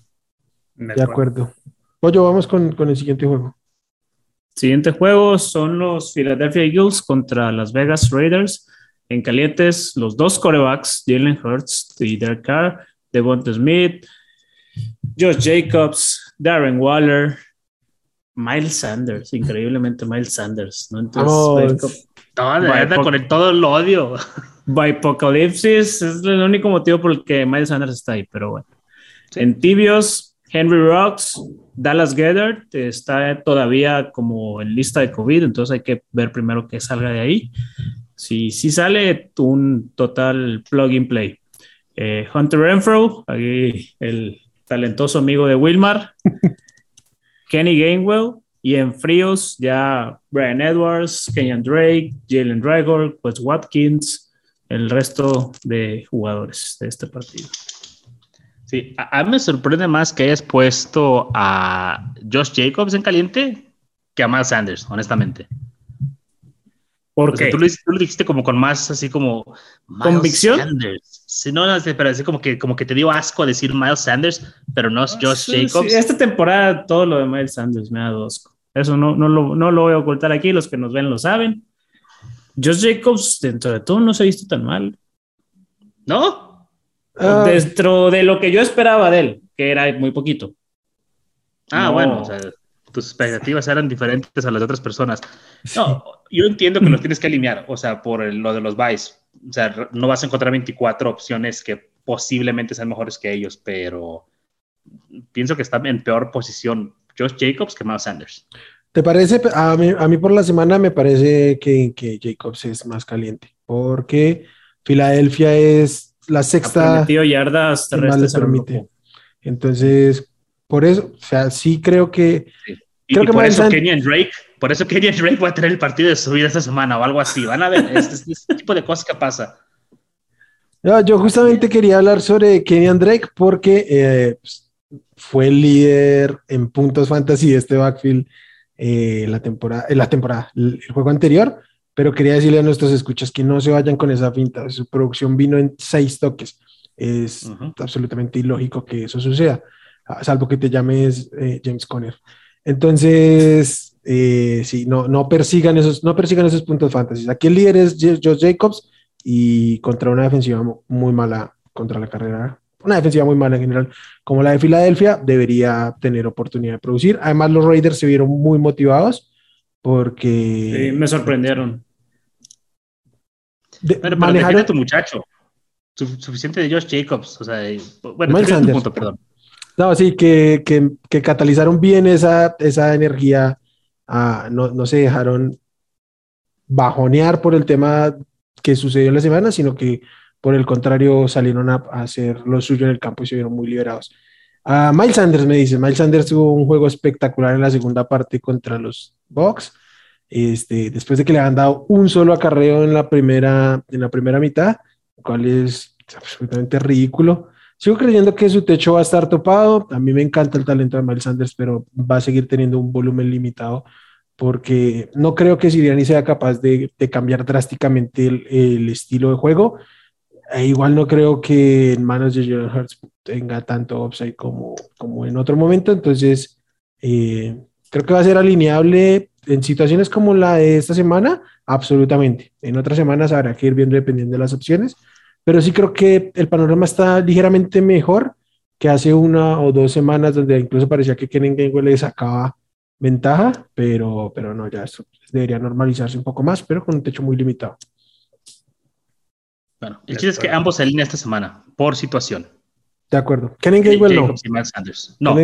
De acuerdo. Pollo, vamos con, con el siguiente juego. Siguiente juego son los Philadelphia Eagles contra Las Vegas Raiders. En calientes, los dos corebacks, Jalen Hurts y Derek Carr, Devonta Smith, Josh Jacobs, Darren Waller, Miles Sanders, increíblemente Miles Sanders. ¿no? Entonces, no, con todo el odio. Apocalipsis es el único motivo por el que Miles Sanders está ahí, pero bueno. En tibios, Henry Rocks, Dallas Gethard está todavía como en lista de COVID, entonces hay que ver primero que salga de ahí. Si, si sale, un total plug and play. Eh, Hunter Renfro, aquí el talentoso amigo de Wilmar. Kenny Gainwell. Y en fríos, ya Brian Edwards, Kenyan Drake, Jalen Dragor, pues Watkins, el resto de jugadores de este partido. Sí, a, mí me sorprende más que hayas puesto a Josh Jacobs en caliente que a Miles Sanders, honestamente. ¿Por qué? tú, lo, dijiste como con más así como convicción. Sanders. Sí, no, no, pero así como que, como que te dio asco decir Miles Sanders, pero no es ah, Josh Jacobs. esta temporada todo lo de Miles Sanders me ha dado asco. Eso no, no, lo, no lo voy a ocultar aquí, los que nos ven lo saben. Josh Jacobs, dentro de todo, no se ha visto tan mal. ¿No? Ah. Dentro de lo que yo esperaba de él, que era muy poquito. Ah, bueno, o sea, tus expectativas eran diferentes a las de otras personas. No, yo entiendo que los tienes que alinear, o sea, por lo de los buys. O sea, no vas a encontrar 24 opciones que posiblemente sean mejores que ellos, pero pienso que está en peor posición Josh Jacobs que Miles Sanders. ¿Te parece? A mí, a mí por la semana me parece que, que Jacobs es más caliente, porque Filadelfia es la sexta. Ha yardas terrestres. permite. Entonces, por eso, o sea, sí creo que. Y, creo que por eso Kenyan Drake, por eso Kenyan Drake va a tener el partido de su vida esta semana o algo así. Van a ver, este, este, tipo de cosas que pasa. yo justamente quería hablar sobre Kenyan Drake porque eh, pues, fue el líder en puntos fantasy de este backfield eh, la temporada, la temporada, el, juego anterior, pero quería decirle a nuestros escuchas que no se vayan con esa finta. Su producción vino en seis toques. Es absolutamente ilógico que eso suceda, salvo que te llames eh, James Conner. Entonces, eh, sí, no, no, persigan esos, no persigan esos puntos fantasy. Aquí el líder es Josh Jacobs y contra una defensiva muy mala contra la carrera una defensiva muy mala en general, como la de Filadelfia, debería tener oportunidad de producir. Además, los Raiders se vieron muy motivados porque... Sí, me sorprendieron. pero, manejaron... a tu muchacho. Suficiente de Josh Jacobs. O sea, bueno, punto, perdón. No, sí, que, que, que, catalizaron bien esa, esa energía. Ah, no, no se dejaron bajonear por el tema que sucedió en la semana, sino que por el contrario, salieron a, hacer lo suyo en el campo y se vieron muy liberados. Uh, Miles Sanders me dice, Miles Sanders tuvo un juego espectacular en la segunda parte contra los Bucks. Este, después de que le han dado un solo acarreo en la primera, en la primera mitad, lo cual es absolutamente ridículo. Sigo creyendo que su techo va a estar topado. A mí me encanta el talento de Miles Sanders, pero va a seguir teniendo un volumen limitado porque no creo que Siriani sea capaz de, cambiar drásticamente el, el, estilo de juego. E igual no creo que en manos de Jalen Hurts tenga tanto upside como, como en otro momento. Entonces, eh, creo que va a ser alineable en situaciones como la de esta semana, absolutamente. En otras semanas habrá que ir viendo dependiendo de las opciones. Pero sí creo que el panorama está ligeramente mejor que hace una o dos semanas donde incluso parecía que Kenny Gainwell le sacaba ventaja, pero, pero no, ya esto debería normalizarse un poco más, pero con un techo muy limitado. Bueno, el chiste es que ambos se alinean esta semana por situación. De acuerdo. Kenny Gainwell Jacobs y Miles Sanders. No,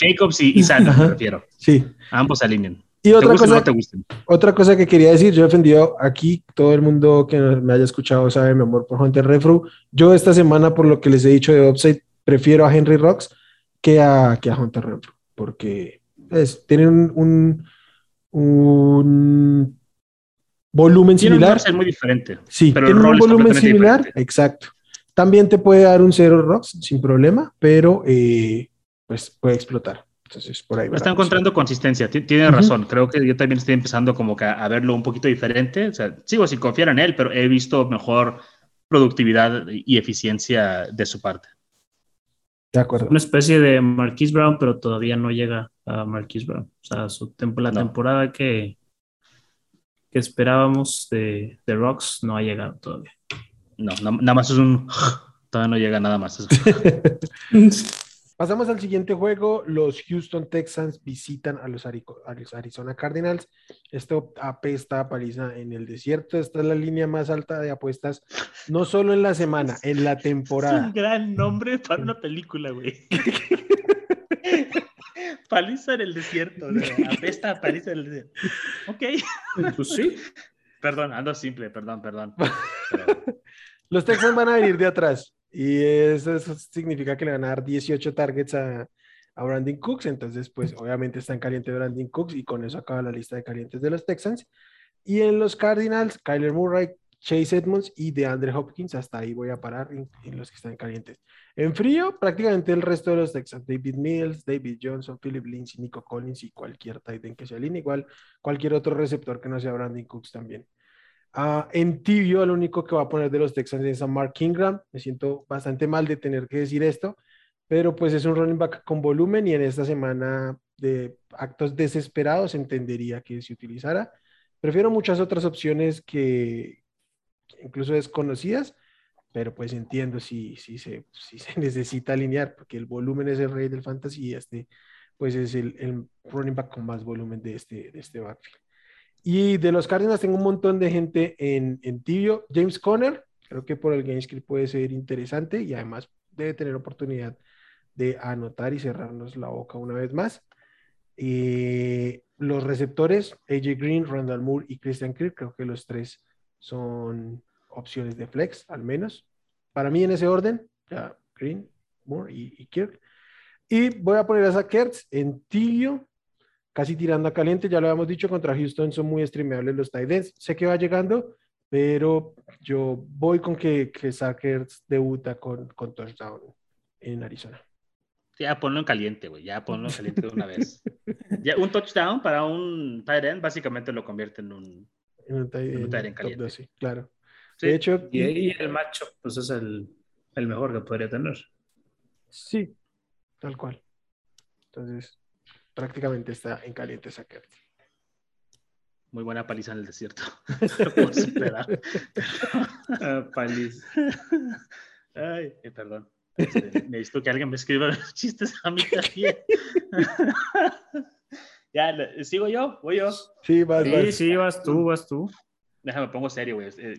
Jacobs y, Sanders, me refiero. Sí. Ambos se alinean. Y otra cosa, otra cosa que quería decir, yo he defendido aquí, todo el mundo que me haya escuchado sabe mi amor por Hunter Refro. Yo esta semana, por lo que les he dicho de Upside, prefiero a Henry Rocks que a, que a Hunter Refro, porque es, tienen un, un, volumen similar. es muy diferente. Sí, pero tiene un volumen similar, exacto. También te puede dar un cero rocks sin problema, pero eh, pues puede explotar. Entonces, por ahí. Está encontrando consistencia, tiene razón. Creo que yo también estoy empezando como que a, verlo un poquito diferente. O sea, sigo sin confiar en él, pero he visto mejor productividad y eficiencia de su parte. De acuerdo. Una especie de Marquise Brown, pero todavía no llega a Marquise Brown. O sea, su la temporada que, que esperábamos de, de Rocks no ha llegado todavía. No, nada más es un... Todavía no llega nada más. Pasamos al siguiente juego. Los Houston Texans visitan a los, Arizona Cardinals. Esto apesta a paliza en el desierto. Esta es la línea más alta de apuestas, no solo en la semana, en la temporada. Es un gran nombre para una película, güey. paliza en el desierto. Apesta a paliza en el desierto. Ok. Pues sí. Perdón, ando simple, perdón, perdón. Los Texans van a venir de atrás. Y eso, significa que le van a dar 18 targets a, a Brandon Cooks. Entonces, pues obviamente está en caliente Brandon Cooks y con eso acaba la lista de calientes de los Texans. Y en los Cardinals, Kyler Murray, Chase Edmonds y DeAndre Hopkins. Hasta ahí voy a parar en, los que están calientes. En frío, prácticamente el resto de los Texans. David Mills, David Johnson, Philip Lindsay, Nico Collins y cualquier tight end que se alinee. Igual cualquier otro receptor que no sea Brandon Cooks también. Ah, en tibio, el único que va a poner de los Texans es a Mark Ingram. Me siento bastante mal de tener que decir esto, pero pues es un running back con volumen y en esta semana de actos desesperados entendería que se utilizara. Prefiero muchas otras opciones que, incluso desconocidas, pero pues entiendo si, si, se, si se necesita alinear, porque el volumen es el rey del fantasy y este pues es el, el running back con más volumen de este, de este backfield. Y de los Cardinals tengo un montón de gente en, en tibio. James Conner, creo que por el GameScript puede ser interesante y además debe tener oportunidad de anotar y cerrarnos la boca una vez más. y los receptores, AJ Green, Randall Moore y Christian Kirk, creo que los tres son opciones de flex, al menos. Para mí en ese orden, ya Green, Moore y, Kirk. Y voy a poner a Zach en tibio casi tirando a caliente, ya lo habíamos dicho, contra Houston son muy streameables los tight Sé que va llegando, pero yo voy con que, que Sackers debuta con, con touchdown en Arizona. Ya ponlo en caliente, güey. Ya ponlo en caliente de una vez. Ya, un touchdown para un tight end básicamente lo convierte en un, en un tight end, caliente. claro. De hecho, y, el macho, pues es el, el mejor que podría tener. Sí, tal cual. Entonces, prácticamente está en caliente Sacker. Muy buena paliza en el desierto. Ah, paliza. Ay, eh, perdón. Este, necesito que alguien me escriba los chistes a mí también. ya, ¿sigo yo? ¿Voy yo? Sí, vas, sí, sí, vas tú, vas tú. Déjame, pongo serio, güey. Eh,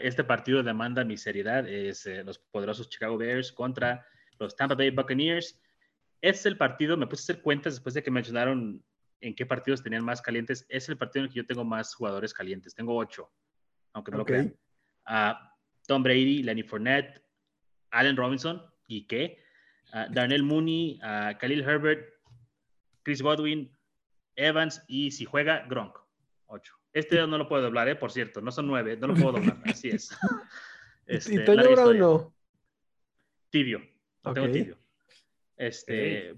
este partido demanda mi seriedad. Es eh, los poderosos Chicago Bears contra los Tampa Bay Buccaneers es el partido, me puse a hacer cuentas después de que mencionaron en qué partidos tenían más calientes. Es el partido en el que yo tengo más jugadores calientes. Tengo ocho, aunque no lo crean. Tom Brady, Lenny Fournette, Allen Robinson, ¿y qué? Darnell Mooney, Khalil Herbert, Chris Godwin, Evans y si juega, Gronk. Ocho. Este no lo puedo doblar, ¿eh? por cierto. No son nueve, no lo puedo doblar. Así es. Este, ¿Y Toño Brown no? Tibio. Tengo tibio. Este,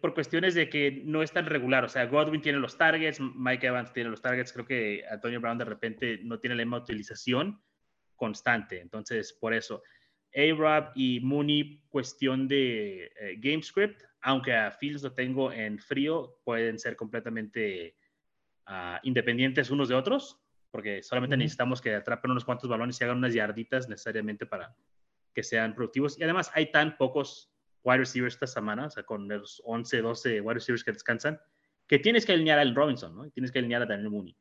por, cuestiones de que no es tan regular. O sea, Godwin tiene los targets, Mike Evans tiene los targets. Creo que Antonio Brown de repente no tiene la misma utilización constante. Entonces, por eso. A-Rob y Mooney, cuestión de eh, game script, aunque a Fields lo tengo en frío, pueden ser completamente ah, independientes unos de otros, porque solamente necesitamos que atrapen unos cuantos balones y hagan unas yarditas necesariamente para que sean productivos. Y además hay tan pocos wide receivers esta semana, o sea, con los 11, 12 wide receivers que descansan, que tienes que alinear al Robinson, ¿no? Tienes que alinear a Daniel Mooney.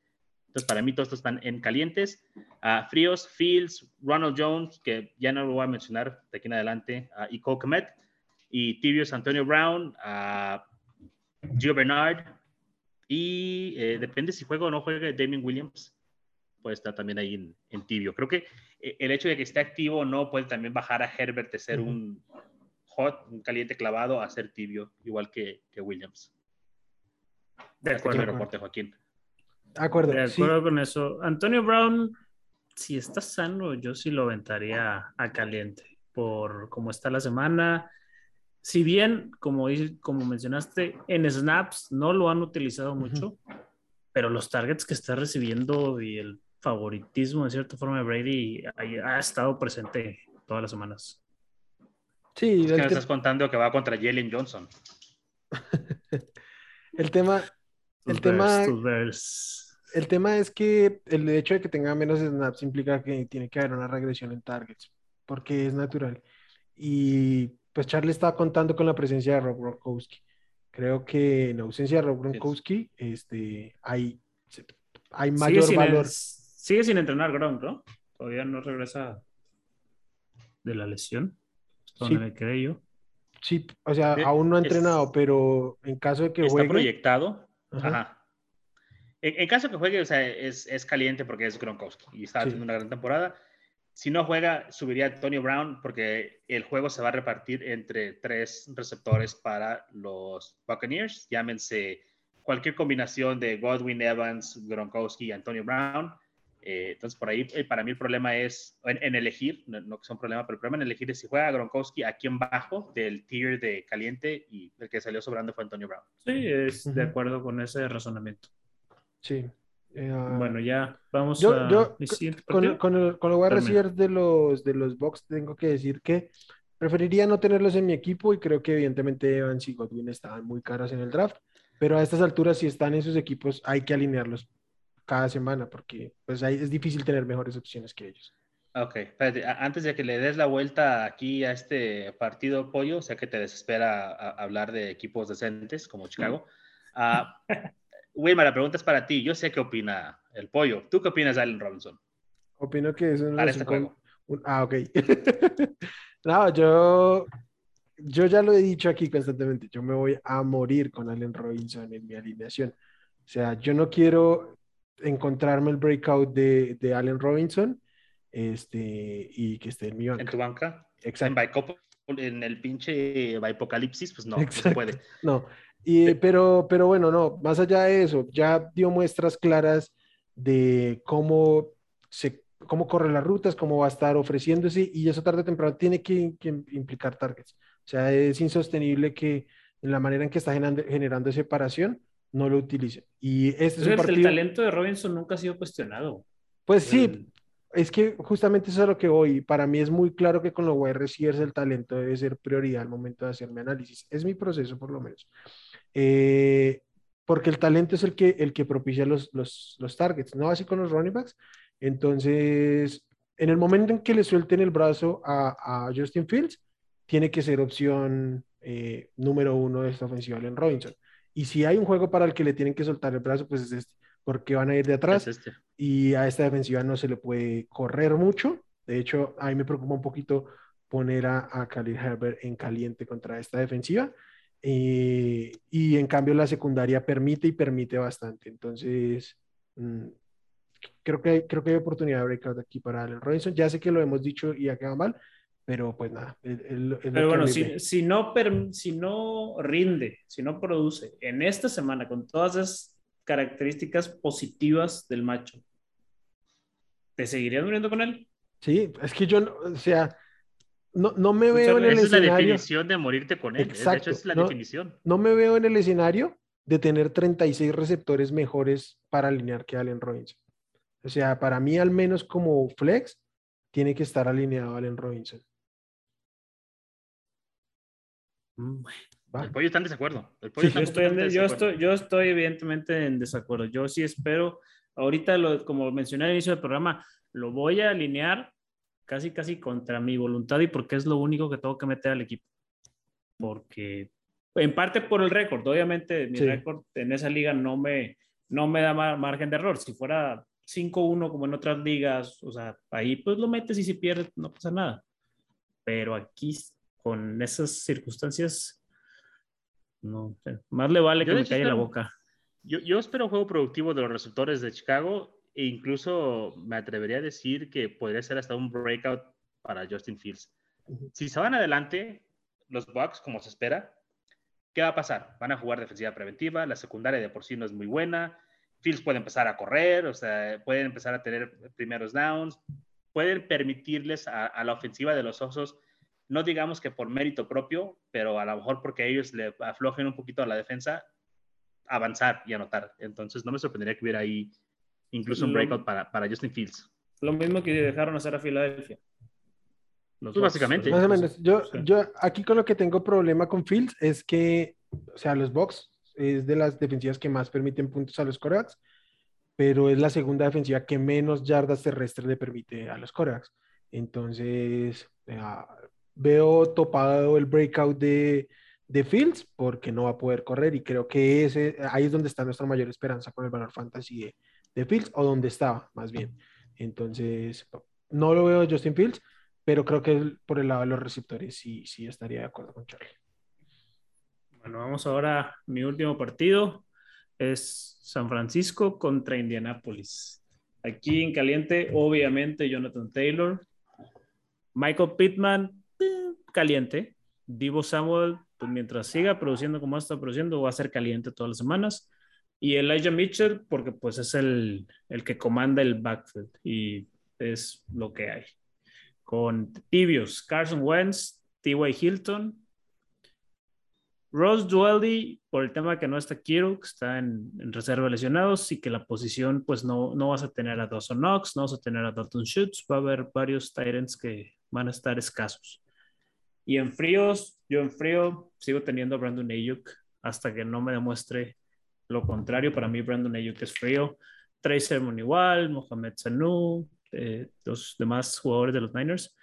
Entonces, para mí, todos estos están en calientes. Uh, fríos, Fields, Ronald Jones, que ya no lo voy a mencionar de aquí en adelante, uh, y Cole Komet, y tibios Antonio Brown, uh, Gio Bernard, Y eh, depende si juega o no juega Damien Williams, puede estar también ahí en, tibio. Creo que eh, el hecho de que esté activo o no puede también bajar a Herbert de ser un hot, un caliente clavado, a ser tibio, igual que, Williams. De acuerdo. reporte, Joaquín. De acuerdo. De acuerdo con eso. Antonio Brown, si está sano, yo sí lo aventaría a caliente por cómo está la semana si bien, como, como mencionaste, en snaps no lo han utilizado mucho, pero los targets que está recibiendo y el favoritismo de cierta forma de Brady ha, estado presente todas las semanas. Sí, es que me estás contando que va contra Jalen Johnson. el tema, el tema, el tema es que el hecho de que tenga menos snaps implica que tiene que haber una regresión en targets, porque es natural. Y pues Charlie estaba contando con la presencia de Rob Gronkowski. Creo que en ausencia de Rob Gronkowski, este, hay, hay mayor valor. sigue sin entrenar Gronk, ¿no? Todavía no regresa de la lesión. Sí. me quedé yo. Sí, o sea, aún no ha entrenado, pero en caso de que está proyectado. Ajá. En, caso de que juegue, o sea, es, es caliente porque es Gronkowski y está haciendo una gran temporada si no juega, subiría Antonio Brown porque el juego se va a repartir entre tres receptores para los Buccaneers. Llámense cualquier combinación de Godwin, Evans, Gronkowski y Antonio Brown. Eh, entonces, por ahí, eh, para mí el problema es en, elegir, no, que sea un problema, pero el problema en elegir es si juega Gronkowski aquí en bajo del tier de caliente y el que salió sobrando fue Antonio Brown. Sí, es de acuerdo con ese razonamiento. Sí, eh, ah, bueno, ya vamos yo, a. Yo, con, con, el, con los wide de los, de los Bucks, tengo que decir que preferiría no tenerlos en mi equipo y creo que, evidentemente, Evans y Godwin estaban muy caros en el draft. Pero a estas alturas, si están en sus equipos, hay que alinearlos cada semana porque pues ahí es difícil tener mejores opciones que ellos. Ok, antes de que le des la vuelta aquí a este partido pollo, o sea que te desespera hablar de equipos decentes como Chicago. Uh, Wilma, la pregunta es para ti. Yo sé qué opina el pollo. ¿Tú qué opinas de Allen Robinson? Opino que es un... Este ah, ok. no, yo, yo ya lo he dicho aquí constantemente. Yo me voy a morir con Allen Robinson en mi alineación. O sea, yo no quiero encontrarme el breakout de, de Allen Robinson este, y que esté en mi banca. ¿En tu banca? Exacto. En, en el pinche Apocalipsis, pues no, no se puede. No, y, pero, pero bueno, no, más allá de eso, ya dio muestras claras de cómo, se, cómo corre las rutas, cómo va a estar ofreciéndose y eso tarde o temprano tiene que, implicar targets. O sea, es insostenible que en la manera en que está generando, generando separación no lo utilice. Y este es un partido... El talento de Robinson nunca ha sido cuestionado. Pues sí, es que justamente eso es lo que voy. Para mí es muy claro que con los wide receivers el talento debe ser prioridad al momento de hacer mi análisis. Es mi proceso, por lo menos. Eh, porque el talento es el que, el que propicia los, los, los, targets, no así con los running backs. Entonces, en el momento en que le suelten el brazo a, a Justin Fields, tiene que ser opción eh, número uno de esta ofensiva, en Robinson. Y si hay un juego para el que le tienen que soltar el brazo, pues es este, porque van a ir de atrás este. y a esta defensiva no se le puede correr mucho. De hecho, a mí me preocupa un poquito poner a, a Khalil Herbert en caliente contra esta defensiva. Eh, y en cambio la secundaria permite y permite bastante. Entonces, mm, creo, que creo que hay oportunidad de breakout aquí para Allen Robinson. Ya sé que lo hemos dicho y ha quedado mal, pero pues nada. pero bueno, si, si, no si no rinde, si no produce en esta semana con todas esas características positivas del macho, ¿te seguirías muriendo con él? Sí, es que yo, o sea, no, no me veo en el escenario. Esa es la definición de morirte con él. Exacto. De hecho, es la no, definición. No me veo en el escenario de tener 36 receptores mejores para alinear que Allen Robinson. O sea, para mí, al menos como flex, tiene que estar alineado Allen Robinson. Mm, el pollo está en desacuerdo. yo, estoy, yo, estoy, evidentemente en desacuerdo. Yo sí espero, ahorita, lo, como mencioné al inicio del programa, lo voy a alinear casi, casi contra mi voluntad y porque es lo único que tengo que meter al equipo. Porque, en parte por el récord, obviamente mi récord en esa liga no me, no me da margen de error. Si fuera 5-1 como en otras ligas, o sea, ahí pues lo metes y si pierdes no pasa nada. Pero aquí, con esas circunstancias, no, más le vale que me caiga la boca. Yo, yo espero un juego productivo de los receptores de Chicago e incluso me atrevería a decir que podría ser hasta un breakout para Justin Fields. Si se van adelante, los Bucks, como se espera, ¿qué va a pasar? Van a jugar defensiva preventiva, la secundaria de por sí no es muy buena, Fields puede empezar a correr, o sea, pueden empezar a tener primeros downs, pueden permitirles a, la ofensiva de los Osos, no digamos que por mérito propio, pero a lo mejor porque ellos le aflojen un poquito a la defensa, avanzar y anotar. Entonces no me sorprendería que hubiera ahí incluso un breakout para, para Justin Fields. Lo mismo que dejaron hacer a Filadelfia. Pues básicamente. Más o menos. Yo, yo aquí con lo que tengo problema con Fields es que, o sea, los Bucks es de las defensivas que más permiten puntos a los corebacks, pero es la segunda defensiva que menos yardas terrestres le permite a los corebacks. Entonces, eh, veo topado el breakout de, de, Fields porque no va a poder correr y creo que ese, ahí es donde está nuestra mayor esperanza con el valor fantasy de, de Fields o donde estaba, más bien. Entonces, no lo veo Justin Fields, pero creo que por el lado de los receptores sí, sí estaría de acuerdo con Charlie. Bueno, vamos ahora a mi último partido. Es San Francisco contra Indianapolis. Aquí en caliente, obviamente, Jonathan Taylor. Michael Pittman, caliente. Divo Samuel, pues mientras siga produciendo como está produciendo, va a ser caliente todas las semanas. Y Elijah Mitchell, porque pues es el, el que comanda el backfield y es lo que hay. Con tibios, Carson Wentz, T.Y. Hilton, Rose Dualdi, por el tema que no está Kiro, que está en, reserva lesionados y que la posición, pues no, no vas a tener a Dawson Knox, no vas a tener a Dalton Schutz, va a haber varios Tyrants que van a estar escasos. Y en fríos, yo en frío sigo teniendo a Brandon Ayuk hasta que no me demuestre lo contrario. Para mí, Brandon Ayuk es frío. Tracer igual, Mohamed Sanu, eh, los demás jugadores de los Niners.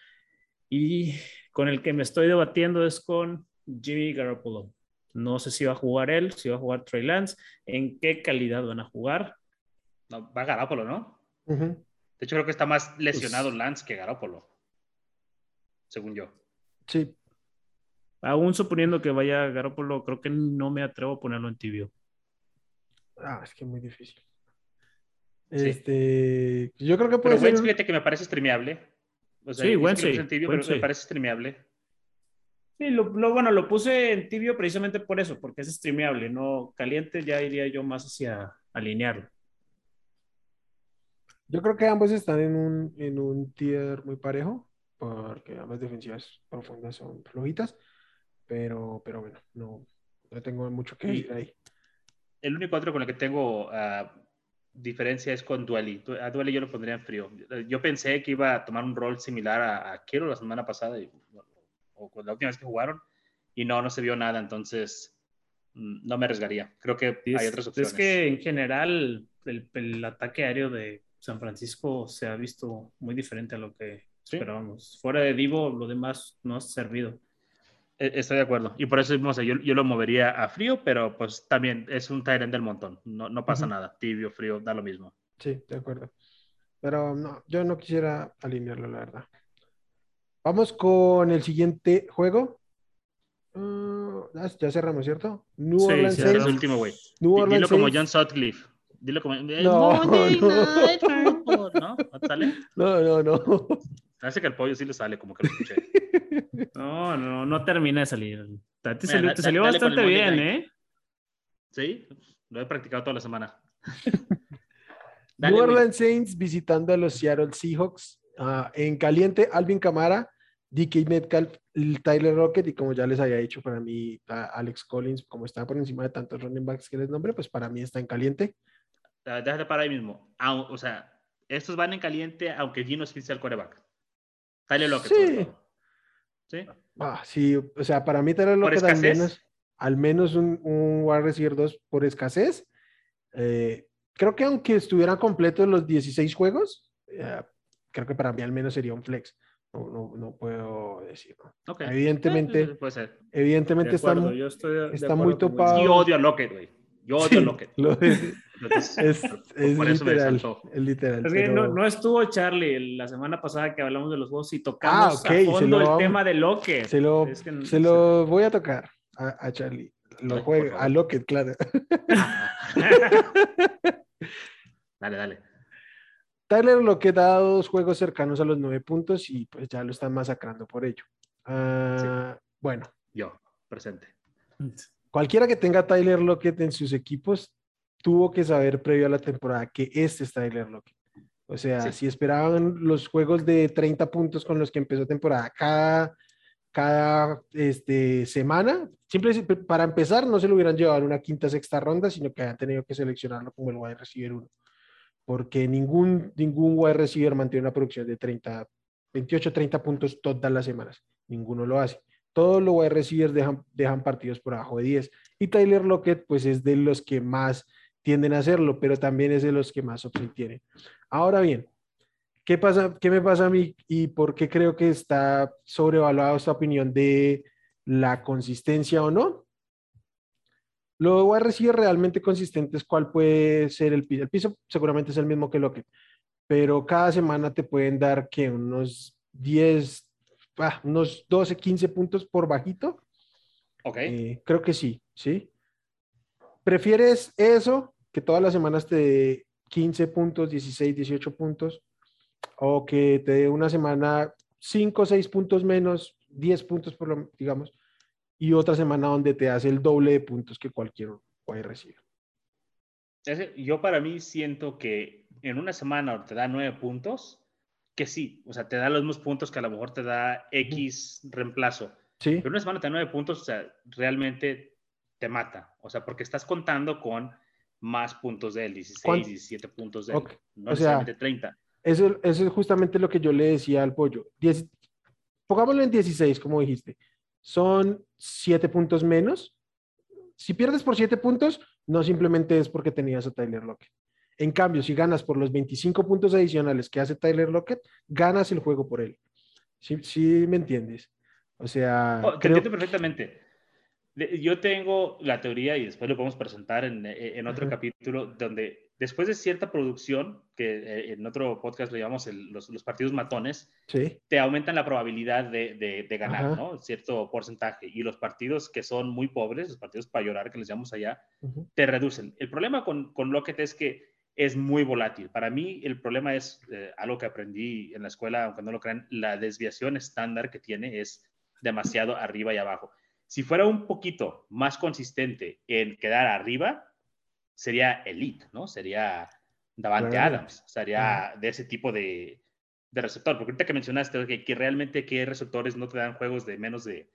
Y con el que me estoy debatiendo es con Jimmy Garoppolo. No sé si va a jugar él, si va a jugar Trey Lance, en qué calidad van a jugar. No, va Garoppolo, ¿no? De hecho, creo que está más lesionado pues Lance que Garoppolo, según yo. Sí. Aún suponiendo que vaya Garoppolo, creo que no me atrevo a ponerlo en tibio. Ah, es que es muy difícil. Este, yo creo que puede pero ser. fíjate que me parece streameable. sí, Wednesday. pero me parece streameable. Sí, lo, bueno, lo puse en tibio precisamente por eso, porque es streameable, no caliente, ya iría yo más hacia alinearlo. Yo creo que ambos están en un, en un tier muy parejo, porque ambas defensivas profundas son flojitas, pero, pero bueno, no, no tengo mucho que decir ahí. El único otro con el que tengo uh, diferencia es con Dueli. A Dueli yo lo pondría en frío. Yo pensé que iba a tomar un rol similar a, a Kiro la semana pasada y o la última vez que jugaron y no, no se vio nada, entonces mm, no me arriesgaría. Creo que hay otras opciones. Es que en general el, ataque aéreo de San Francisco se ha visto muy diferente a lo que esperábamos. Fuera de Divo, lo demás no ha servido. E, estoy de acuerdo. Y por eso yo, yo, lo movería a frío, pero pues también es un Tyrant del montón. No, no pasa nada. Tibio, frío, da lo mismo. Sí, de acuerdo. Pero no, yo no quisiera alinearlo, la verdad. Vamos con el siguiente juego. Uh, ya cerramos, ¿cierto? New sí, Orleans Saints. el último, güey. Dilo como John Sutcliffe. Dilo como. No, no. ¿No? ¿Sale? No, no, no. Parece que el pollo sí le sale, como que lo escuché. No, no, no termina de salir. Te salió, te salió bastante bien, ¿eh? Sí, lo he practicado toda la semana. New Orleans Saints visitando a los Seattle Seahawks. Uh, en caliente, Alvin Camara DK Metcalf, Tyler Rocket y como ya les había dicho, para mí Alex Collins, como está por encima de tantos running backs que les nombre, pues para mí está en caliente. Déjate para ahí mismo. o sea, estos van en caliente aunque Gino Smith sea el coreback. Tyler Lockett. Sí. ¿Sí? Ah, sí, o sea, para mí Tyler Lockett al menos, al menos un, un wide receiver 2 por escasez. Eh, creo que aunque estuvieran completos los 16 juegos, eh, creo que para mí al menos sería un flex. No, no, puedo decirlo. Evidentemente, eh, puede ser. evidentemente está, está muy topado. Yo odio a Lockett, güey. Yo odio a Lockett. es, es literal, es literal. Es no, no, estuvo Charlie la semana pasada que hablamos de los juegos y tocamos ah, a fondo el tema de Lockett. Se lo, se lo voy a tocar a, a, Charlie. lo juega a Lockett, claro. dale, dale. Tyler Lockett ha dado dos juegos cercanos a los nueve puntos y pues ya lo están masacrando por ello. Ah, bueno. Yo, presente. Cualquiera que tenga Tyler Lockett en sus equipos tuvo que saber previo a la temporada que este es Tyler Lockett. O sea, si esperaban los juegos de 30 puntos con los que empezó temporada cada, cada este, semana, simplemente para empezar no se lo hubieran llevado en una quinta, sexta ronda, sino que habían tenido que seleccionarlo como el wide receiver uno. Porque ningún, ningún wide receiver mantiene una producción de 30, 28, 30 puntos todas las semanas. Ninguno lo hace. Todos los wide receivers dejan, dejan partidos por abajo de 10. Y Tyler Lockett, pues es de los que más tienden a hacerlo, pero también es de los que más opción tienen. Ahora bien, ¿qué, pasa, ¿qué me pasa a mí y por qué creo que está sobrevaluada esta opinión de la consistencia o no? Lo recibir realmente consistentes, ¿cuál puede ser el piso? El piso seguramente es el mismo que lo que, pero cada semana te pueden dar que unos 10, ah, unos 12, 15 puntos por bajito. Ok. Eh, creo que sí, ¿sí? ¿Prefieres eso que todas las semanas te dé 15 puntos, 16, 18 puntos, o que te dé una semana 5 o 6 puntos menos, 10 puntos por lo digamos, y otra semana donde te hace el doble de puntos que cualquier puede recibir. Yo para mí siento que en una semana te da 9 puntos, que sí, o sea, te da los mismos puntos que a lo mejor te da X reemplazo. Sí. Pero una semana te da 9 puntos, o sea, realmente te mata. O sea, porque estás contando con más puntos de él, 16, 17 puntos de él, no necesariamente 30. Eso, eso, es justamente lo que yo le decía al pollo. pongámoslo en 16, como dijiste. Son 7 puntos menos. Si pierdes por 7 puntos, no simplemente es porque tenías a Tyler Lockett. En cambio, si ganas por los 25 puntos adicionales que hace Tyler Lockett, ganas el juego por él. Sí, sí me entiendes. O sea. Oh, te entiendo perfectamente. Yo tengo la teoría, y después lo podemos presentar en, en otro capítulo, donde después de cierta producción, que eh, en otro podcast lo llamamos los, los, partidos matones, te aumentan la probabilidad de, de, ganar, ¿no? Cierto porcentaje. Y los partidos que son muy pobres, los partidos para llorar, que les llamamos allá, te reducen. El problema con, con Lockett es que es muy volátil. Para mí, el problema es eh, algo que aprendí en la escuela, aunque no lo crean, la desviación estándar que tiene es demasiado arriba y abajo. Si fuera un poquito más consistente en quedar arriba, sería elite, ¿no? Sería Davante Adams, sería de ese tipo de, receptor. Porque ahorita que mencionaste que, que, realmente qué receptores no te dan juegos de menos de,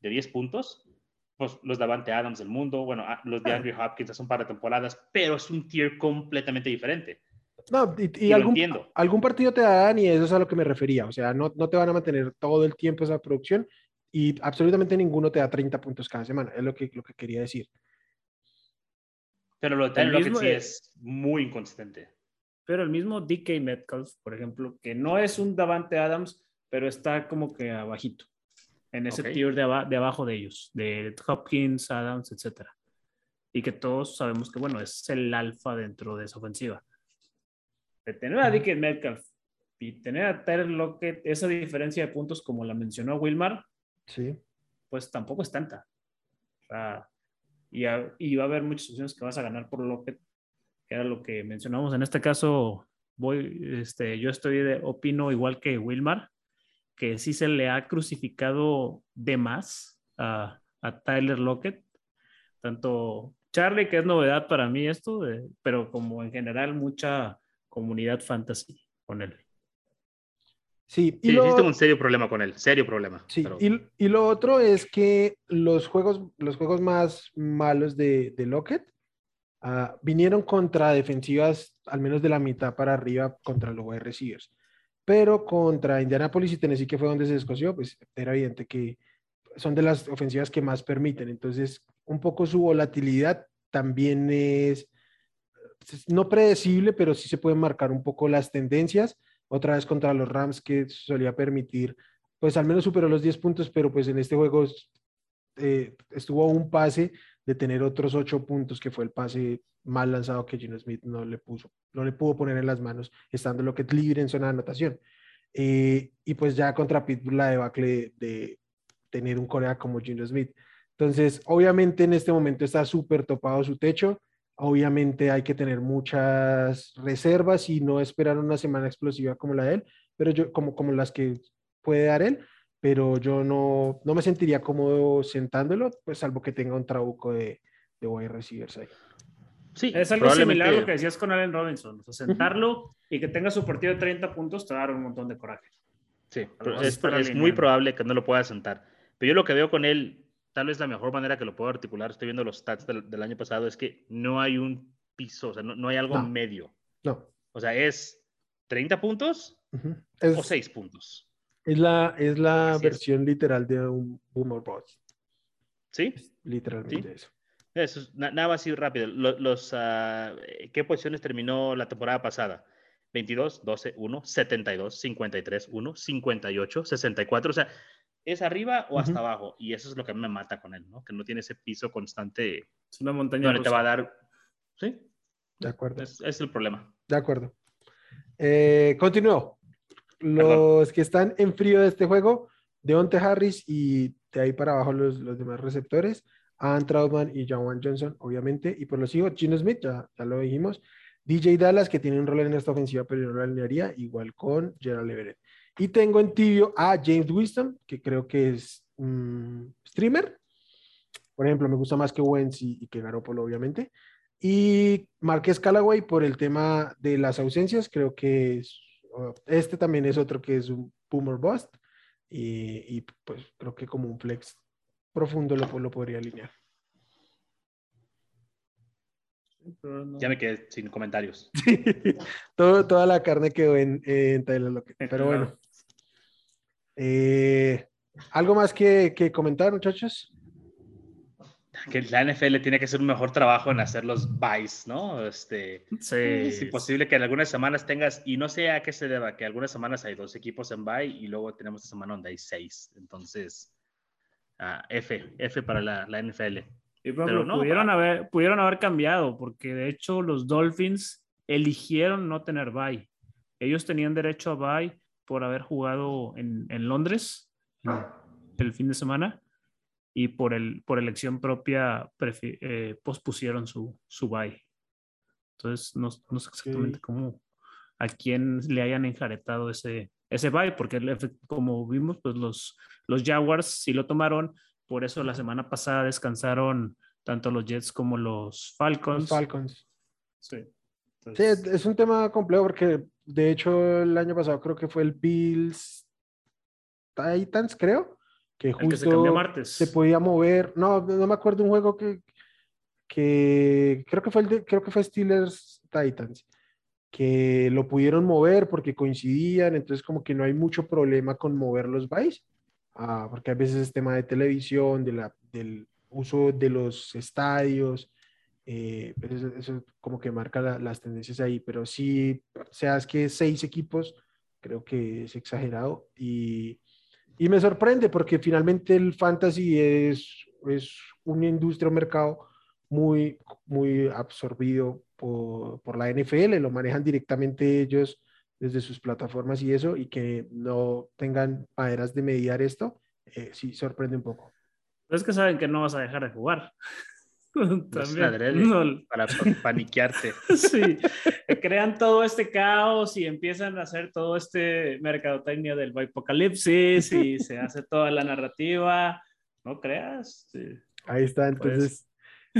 de 10 puntos, pues los Davante Adams del mundo, bueno, ah, los de Andrew Hopkins hace un par de temporadas, pero es un tier completamente diferente. No, y, algún, algún, partido te dan y eso es a lo que me refería. O sea, no, no te van a mantener todo el tiempo esa producción, y absolutamente ninguno te da 30 puntos cada semana, es lo que, lo que quería decir. Pero lo de Tyler sí es muy inconsistente. Pero el mismo DK Metcalf, por ejemplo, que no es un Davante Adams, pero está como que abajito, en ese tier de, de, abajo de ellos, de Hopkins, Adams, etc. Y que todos sabemos que, bueno, es el alfa dentro de esa ofensiva. De tener a DK Metcalf y tener a Tyler Lockett, esa diferencia de puntos, como la mencionó Wilmar, Sí. Pues tampoco es tanta. y, va a haber muchas opciones que vas a ganar por lo que, era lo que mencionamos. En este caso, voy, este, yo estoy de, opino igual que Wilmar, que sí se le ha crucificado de más a, Tyler Lockett. Tanto Charlie, que es novedad para mí esto, pero como en general mucha comunidad fantasy con él. Sí, y lo, tengo un serio problema con él, serio problema. Sí, y, lo otro es que los juegos, los juegos más malos de, de Lockett ah, vinieron contra defensivas al menos de la mitad para arriba contra los wide receivers. Pero contra Indianapolis y Tennessee, que fue donde se descoció, pues era evidente que son de las ofensivas que más permiten. Entonces, un poco su volatilidad también es no predecible, pero sí se pueden marcar un poco las tendencias otra vez contra los Rams que solía permitir, pues al menos superó los 10 puntos, pero pues en este juego eh, estuvo un pase de tener otros 8 puntos, que fue el pase mal lanzado que Gino Smith no le puso, no le pudo poner en las manos, estando lo que es libre en zona de anotación. Eh, y pues ya contra Pitbull la debacle de, tener un corea como Gino Smith. Entonces, obviamente en este momento está súper topado su techo. Obviamente hay que tener muchas reservas y no esperar una semana explosiva como la de él, pero yo, como, como las que puede dar él, pero yo no, no me sentiría cómodo sentándolo, pues salvo que tenga un trabuco de, de wide receivers ahí. Sí, es algo similar a lo que decías con Allen Robinson. O sentarlo y que tenga su partido de 30 puntos te va a dar un montón de coraje. Sí, es, muy probable que no lo pueda sentar. Pero yo lo que veo con él, tal vez la mejor manera que lo puedo articular, estoy viendo los stats del, año pasado, es que no hay un piso, o sea, no, hay algo medio. No. O sea, es 30 puntos o 6 puntos. Es la, es la versión literal de un Boomer Boss. ¿Sí? literalmente eso. Eso, nada más así rápido. Los, ah, ¿Qué posiciones terminó la temporada pasada? 22, 12, 1, 72, 53, 1, 58, 64. O sea, ¿es arriba o hasta abajo? Y eso es lo que a mí me mata con él, ¿no? Que no tiene ese piso constante. Es una montaña. Donde te va a dar. Sí. De acuerdo. Es, el problema. De acuerdo. Eh, continúo. Los que están en frío de este juego, Deonte Harris y de ahí para abajo los, los demás receptores. Ann Trautman y Jawan Johnson, obviamente. Y por los hijos, Gino Smith, ya, ya lo dijimos. DJ Dallas, que tiene un rol en esta ofensiva, pero no lo alinearía, igual con Gerald Everett. Y tengo en tibio a James Winston, que creo que es un streamer. Por ejemplo, me gusta más que Wentz y, que Garoppolo, obviamente. Y Marquez Callaway, por el tema de las ausencias, creo que es, este también es otro que es un boomer bust. Y, y pues creo que como un flex profundo lo, lo podría alinear. Ya me quedé sin comentarios. Todo, toda la carne quedó en, en Tyler Pero bueno. Eh, ¿Algo más que, que, comentar, muchachos? Que la NFL tiene que hacer un mejor trabajo en hacer los buys, ¿no? Este, sí. Es imposible que en algunas semanas tengas, y no sé a qué se deba, que algunas semanas hay dos equipos en buy y luego tenemos esta semana donde hay seis. Entonces, F, F para la, NFL. Pero no, pudieron, haber, pudieron haber cambiado, porque de hecho los Dolphins eligieron no tener bye. Ellos tenían derecho a bye por haber jugado en, Londres el fin de semana y por, el, por elección propia eh, pospusieron su, su bye. Entonces, no, no sé exactamente cómo, a quién le hayan enjaretado ese, ese bye, porque como vimos, pues los, los Jaguars sí lo tomaron, por eso la semana pasada descansaron tanto los Jets como los Falcons. Falcons. Sí. sí, es un tema complejo porque de hecho el año pasado creo que fue el Bills Titans, creo, que justo se, martes. se, podía mover. No, no me acuerdo un juego que, que creo que fue el de, creo que fue Steelers Titans que lo pudieron mover porque coincidían, entonces como que no hay mucho problema con mover los bytes, ah, porque a veces es tema de televisión, del uso de los estadios, eh, pues eso, como que marca las tendencias ahí, pero sí, seas que seis equipos, creo que es exagerado y, y me sorprende porque finalmente el fantasy es, es una industria, un mercado muy, muy absorbido por, la NFL, lo manejan directamente ellos desde sus plataformas y eso, y que no tengan maneras de mediar esto, eh, sí sorprende un poco. es que saben que no vas a dejar de jugar. También. para paniquearte. sí, crean todo este caos y empiezan a hacer todo este mercadotecnia del apocalipsis y se hace toda la narrativa. No creas. Ahí está, entonces,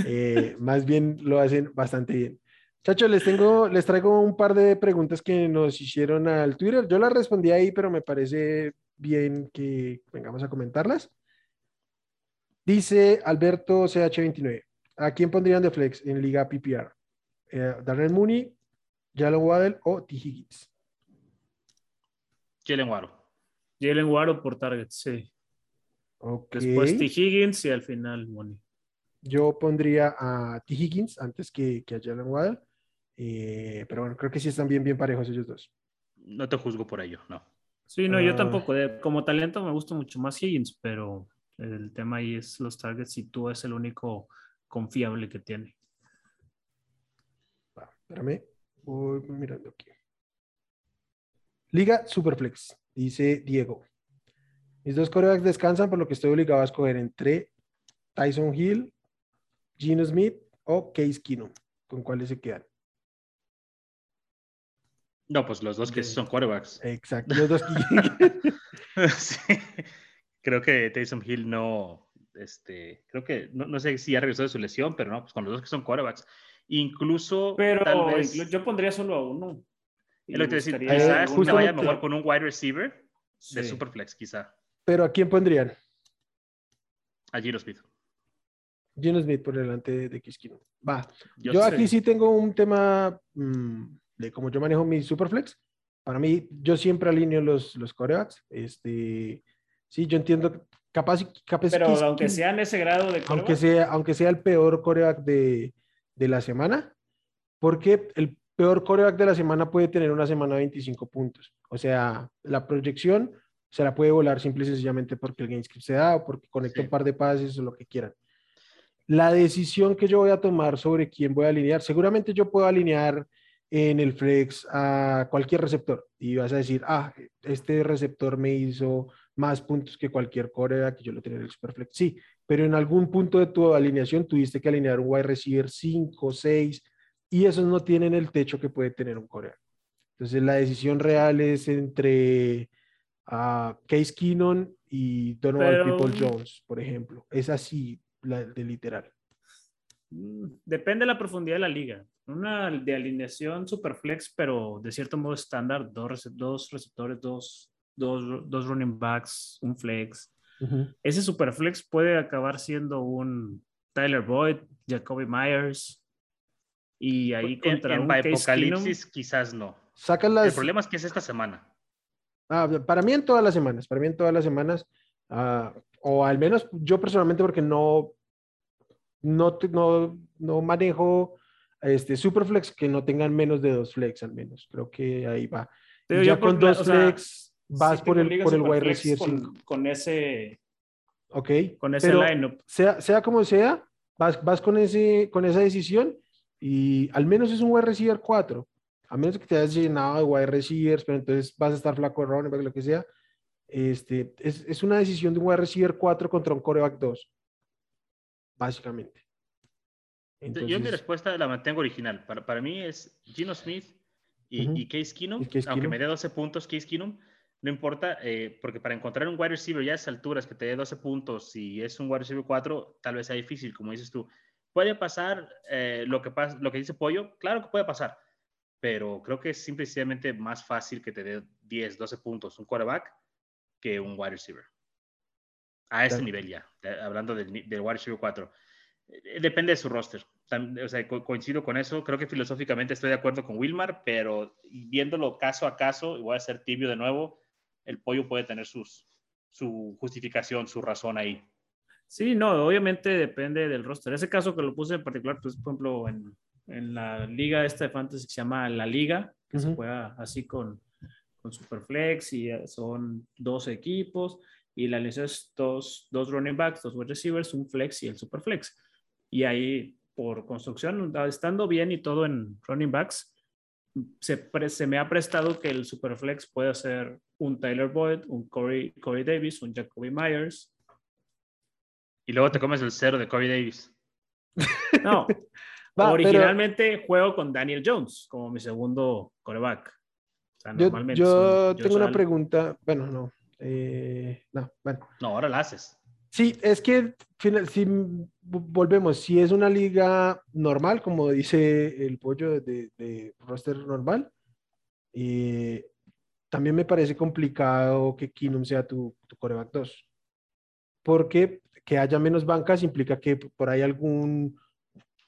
eh, más bien lo hacen bastante bien. Chacho, les tengo, les traigo un par de preguntas que nos hicieron al Twitter. Yo las respondí ahí, pero me parece bien que vengamos a comentarlas. Dice Alberto CH29. ¿A quién pondrían de flex en Liga PPR? Eh, ¿Darren Mooney, Jalen Waddell o T. Higgins? Jalen Waddell. Jalen Waddell por target, sí. Después T. Higgins y al final Mooney. Yo pondría a T. Higgins antes que, que a Jalen Waddell. Eh, pero bueno, creo que sí están bien, bien parejos ellos dos. No te juzgo por ello, no. Sí, no, yo ah. tampoco. como talento me gusta mucho más Higgins, pero el tema ahí es los targets y tú es el único confiable que tiene. espérame, voy mirando aquí. Liga Superflex, dice Diego. Mis dos corebacks descansan, por lo que estoy obligado a escoger entre Tyson Hill, Gino Smith o Case Keenum. ¿Con cuáles se quedan? No, pues los dos que son quarterbacks. Exacto, los dos sí. Creo que Tyson Hill no, este, creo que, no, sé si ha regresado de su lesión, pero no, pues con los dos que son quarterbacks. Incluso. Pero tal vez, yo pondría solo a uno. Es lo que decir, quizás una vaya mejor con un wide receiver de Superflex, quizá. Pero ¿a quién pondrían? A Gino Smith. Gino Smith por delante de Kiskino. Va. Yo, aquí sí tengo un tema mm, de cómo yo manejo mi Superflex. Para mí, yo siempre alineo los, los corebacks. Este, sí, yo entiendo capaz, capaz Pero aunque sea en ese grado de aunque sea Aunque sea el peor coreback de, de la semana, porque el peor coreback de la semana puede tener una semana de 25 puntos. O sea, la proyección se la puede volar simple y sencillamente porque el GameScript se da o porque conecta un par de pases o lo que quieran. La decisión que yo voy a tomar sobre quién voy a alinear, seguramente yo puedo alinear en el flex a cualquier receptor y vas a decir, ah, este receptor me hizo más puntos que cualquier coreback que yo lo tenía en el Superflex. Sí, pero en algún punto de tu alineación tuviste que alinear un wide receiver 5, 6 y esos no tienen el techo que puede tener un coreback. Entonces la decisión real es entre uh, Case Keenon y Donovan People Jones, por ejemplo. Es así la, de literal. Mm, depende de la profundidad de la liga. Una de alineación super flex, pero de cierto modo estándar, dos, dos receptores, dos, dos, dos, running backs, un flex. Ese super flex puede acabar siendo un Tyler Boyd, Jacoby Myers, y ahí contra en, un Apocalipsis quizás no. El problema es que es esta semana. Ah, para mí en todas las semanas, para mí en todas las semanas, ah, o al menos yo personalmente porque no, no, no, no manejo este Superflex que no tengan menos de dos flex al menos. Creo que ahí va. Pero ya con dos flex vas por, el, por el wide receiver con, con, ese Ok. Con ese lineup. Sea, sea como sea, vas, vas con, ese, con esa decisión y al menos es un wide receiver 4. A menos que te hayas llenado de wide receivers, pero entonces vas a estar flaco de running lo que sea. Este, es, es, una decisión de un wide receiver 4 contra un coreback 2. Básicamente. Yo mi respuesta la mantengo original. Para, para mí es Gino Smith y, Case Keenum, aunque me dé 12 puntos Case Keenum, no importa, eh, porque para encontrar un wide receiver ya a esas alturas que te dé 12 puntos y es un wide receiver 4, tal vez sea difícil, como dices tú. ¿Puede pasar eh, lo, que pasa, lo que dice Pollo? Claro que puede pasar, pero creo que es simplemente más fácil que te dé 10, 12 puntos un quarterback que un wide receiver. A ese nivel ya, hablando del, del receiver 4. Eh, depende de su roster. O sea, coincido con eso. Creo que filosóficamente estoy de acuerdo con Wilmar, pero viéndolo caso a caso, y voy a ser tibio de nuevo, el pollo puede tener sus, su justificación, su razón ahí. Sí, no, obviamente depende del roster. Ese caso que lo puse en particular, pues, por ejemplo, en, en la liga esta de fantasy que se llama La Liga, que se juega así con, con Superflex y eh, son dos equipos y la lista es dos, dos running backs, dos wide receivers, un flex y el Superflex. Y ahí, por construcción, estando bien y todo en running backs, se, se me ha prestado que el Superflex pueda ser un Tyler Boyd, un Corey, Corey Davis, un Jacoby Myers. Y luego te comes el cero de Corey Davis. No, originalmente juego con Daniel Jones como mi segundo coreback. yo, tengo una pregunta, bueno, no, eh, no, bueno. No, ahora la haces. Sí, es que si volvemos, si es una liga normal, como dice el pollo de, roster normal, eh, también me parece complicado que Kinum sea tu, tu coreback 2. Porque que haya menos bancas implica que por ahí algún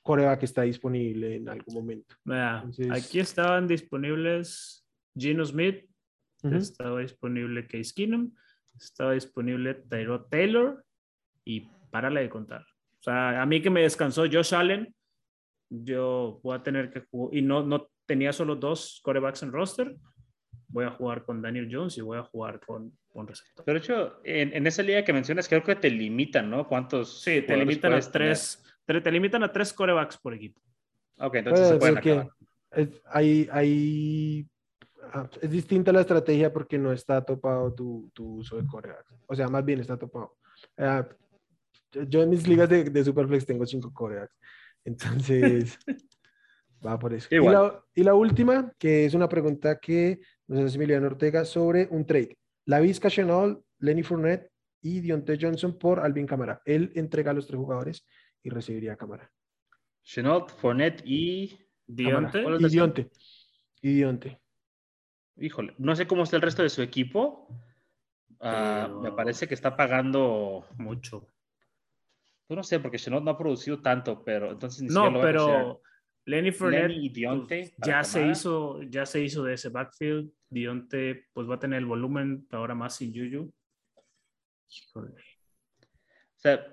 coreback está disponible en algún momento. aquí estaban disponibles Gino Smith, estaba disponible Case Keenum, estaba disponible Tyro Taylor, y párale de contar. O sea, a mí que me descansó Josh Allen, yo voy a tener que jugar, y no, no tenía solo dos corebacks en roster, voy a jugar con Daniel Jones y voy a jugar con, con receptor. Pero de hecho, en, en, esa liga que mencionas, creo que te limitan, ¿no? ¿Cuántos? Sí, te limitan a tres, te, limitan a tres corebacks por equipo. Ok, entonces se pueden acabar. Es, hay, hay, ah, es distinta la estrategia porque no está topado tu, tu uso de corebacks. O sea, más bien está topado. Uh, Yo en mis ligas de, de Superflex tengo cinco corebacks. Entonces, va por eso. Y la, y la, última, que es una pregunta que nos hace Emiliano Ortega sobre un trade. La Vizca Chenol, Lenny Fournette y Dionte Johnson por Alvin Camara. Él entrega a los tres jugadores y recibiría a Camara. Chenol, Fournette y Dionte. Y Dionte. Y Dionte. Híjole, no sé cómo está el resto de su equipo. Ah, me parece que está pagando mucho. Pues no sé, porque Chenot no ha producido tanto, pero entonces No, pero Lenny Fournette y Dionte pues, ya se hizo, ya se hizo de ese backfield. Dionte pues va a tener el volumen ahora más sin Juju. O sea,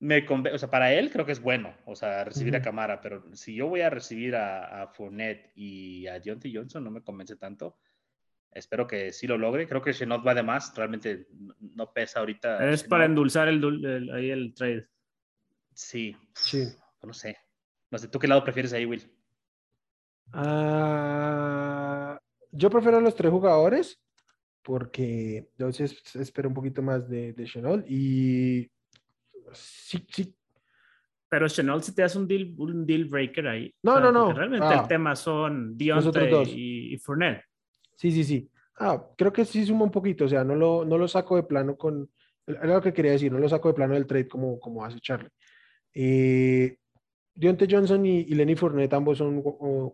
me o sea, para él creo que es bueno, o sea, recibir a Camara, pero si yo voy a recibir a, a Fournette y a Dionte Johnson, no me convence tanto. Espero que sí lo logre. Creo que Chenot va de más. Realmente no pesa ahorita. Es para endulzar el, ahí el trade. Sí. Sí. No sé. No sé, ¿tú qué lado prefieres ahí, Will? Ah, yo prefiero a los tres jugadores porque yo espero un poquito más de, de y sí, sí. Pero Chenol si te hace un deal, un deal breaker ahí. No, no, no. Realmente el ah. tema son Dionte y, y Fournette. Sí, sí, sí. Ah, creo que sí suma un poquito, o sea, no lo, no lo saco de plano con, era lo que quería decir, no lo saco de plano del trade como, como hace Charlie. Eh, Dionte Johnson y, Lenny Fournette ambos son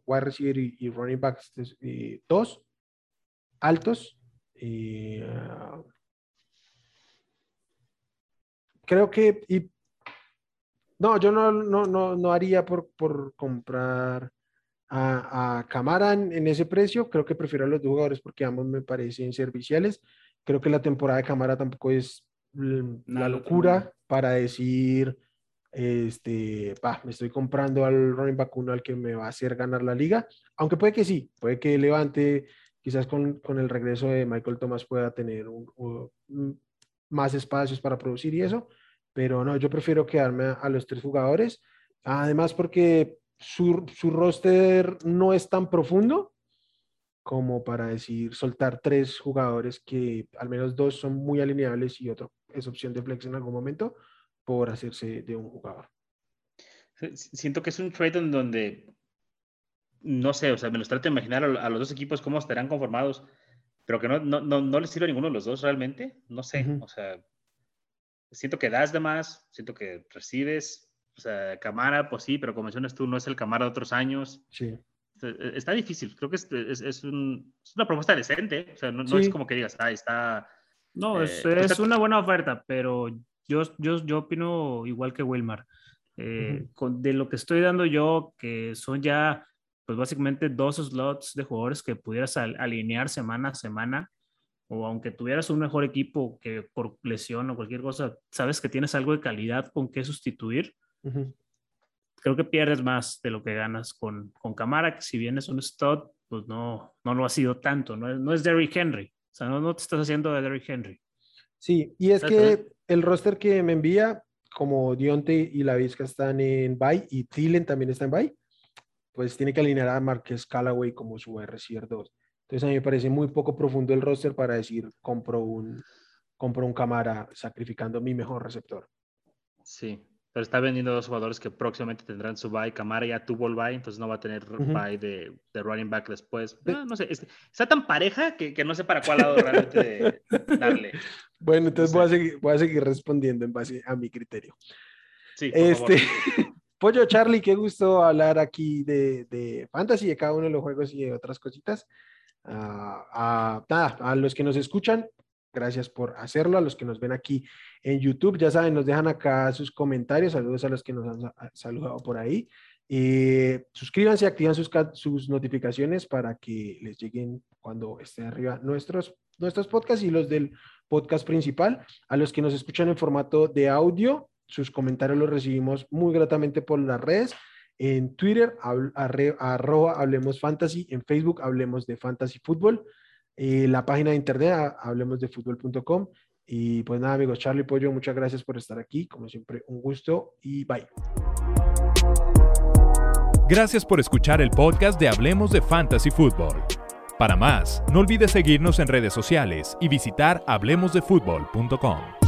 wide receiver y, running backs dos, altos. Ah, creo que, y, no, yo no, no, no, no haría por, por comprar a, Camara en, ese precio. Creo que prefiero a los dos jugadores porque ambos me parecen serviciales. Creo que la temporada de Camara tampoco es la locura para decir, este, me estoy comprando al running back uno al que me va a hacer ganar la liga. Aunque puede que sí, puede que levante, quizás con, el regreso de Michael Thomas pueda tener más espacios para producir y eso. Pero no, yo prefiero quedarme a los tres jugadores. Además, porque su, su roster no es tan profundo como para decir soltar tres jugadores que al menos dos son muy alineables y otro es opción de flex en algún momento por hacerse de un jugador. Siento que es un trade en donde no sé, o sea, me los trato de imaginar a, los dos equipos cómo estarán conformados, pero que no, no, no, no les sirve a ninguno de los dos realmente. No sé, o sea, siento que das de más, siento que recibes, o sea, Camara, pues sí, pero como mencionas tú, no es el Camara de otros años. Sí. E, está difícil. Creo que es, es, una propuesta decente. O sea, no, es como que digas, ah, está. No, eh, es, una buena oferta, pero yo, yo, yo opino igual que Wilmar. Eh, de lo que estoy dando yo, que son ya, pues básicamente dos slots de jugadores que pudieras alinear semana a semana, o aunque tuvieras un mejor equipo que por lesión o cualquier cosa, sabes que tienes algo de calidad con qué sustituir Creo que pierdes más de lo que ganas con, con Camara, que si bien es un stud, pues no, no lo ha sido tanto, no, no es Derrick Henry, o sea, no, no te estás haciendo de Derrick Henry. Sí, y es que el roster que me envía, como Dionte y la Vizca están en bye y Thielen también está en bye, pues tiene que alinear a Marquez Callaway como su receiver 2. Entonces a mí me parece muy poco profundo el roster para decir compro un, compro un Camara sacrificando mi mejor receptor. Sí, pero está vendiendo dos jugadores que próximamente tendrán su bye. Camara ya tuvo el bye, entonces no va a tener bye de, de, running back después. No, sé, está tan pareja que, que, no sé para cuál lado realmente darle. Bueno, entonces voy, a seguir, voy a seguir respondiendo en base a mi criterio. Sí, este, Pollo Charlie, qué gusto hablar aquí de, de, fantasy, de cada uno de los juegos y de otras cositas. Uh, nada, a los que nos escuchan, Gracias por hacerlo. A los que nos ven aquí en YouTube, ya saben, nos dejan acá sus comentarios. Saludos a los que nos han saludado por ahí. Eh, suscríbanse, activan sus, sus notificaciones para que les lleguen cuando estén arriba nuestros, nuestros podcasts y los del podcast principal. A los que nos escuchan en formato de audio, sus comentarios los recibimos muy gratamente por las redes. En Twitter, arroba Hablemos Fantasy. En Facebook, Hablemos de Fantasy Fútbol la página de internet, hablemos de fútbol.com. Y pues nada, amigos, Charlie Pollo, muchas gracias por estar aquí. Como siempre, un gusto y bye. Gracias por escuchar el podcast de Hablemos de Fantasy Football. Para más, no olvides seguirnos en redes sociales y visitar hablemosdefutbol.com.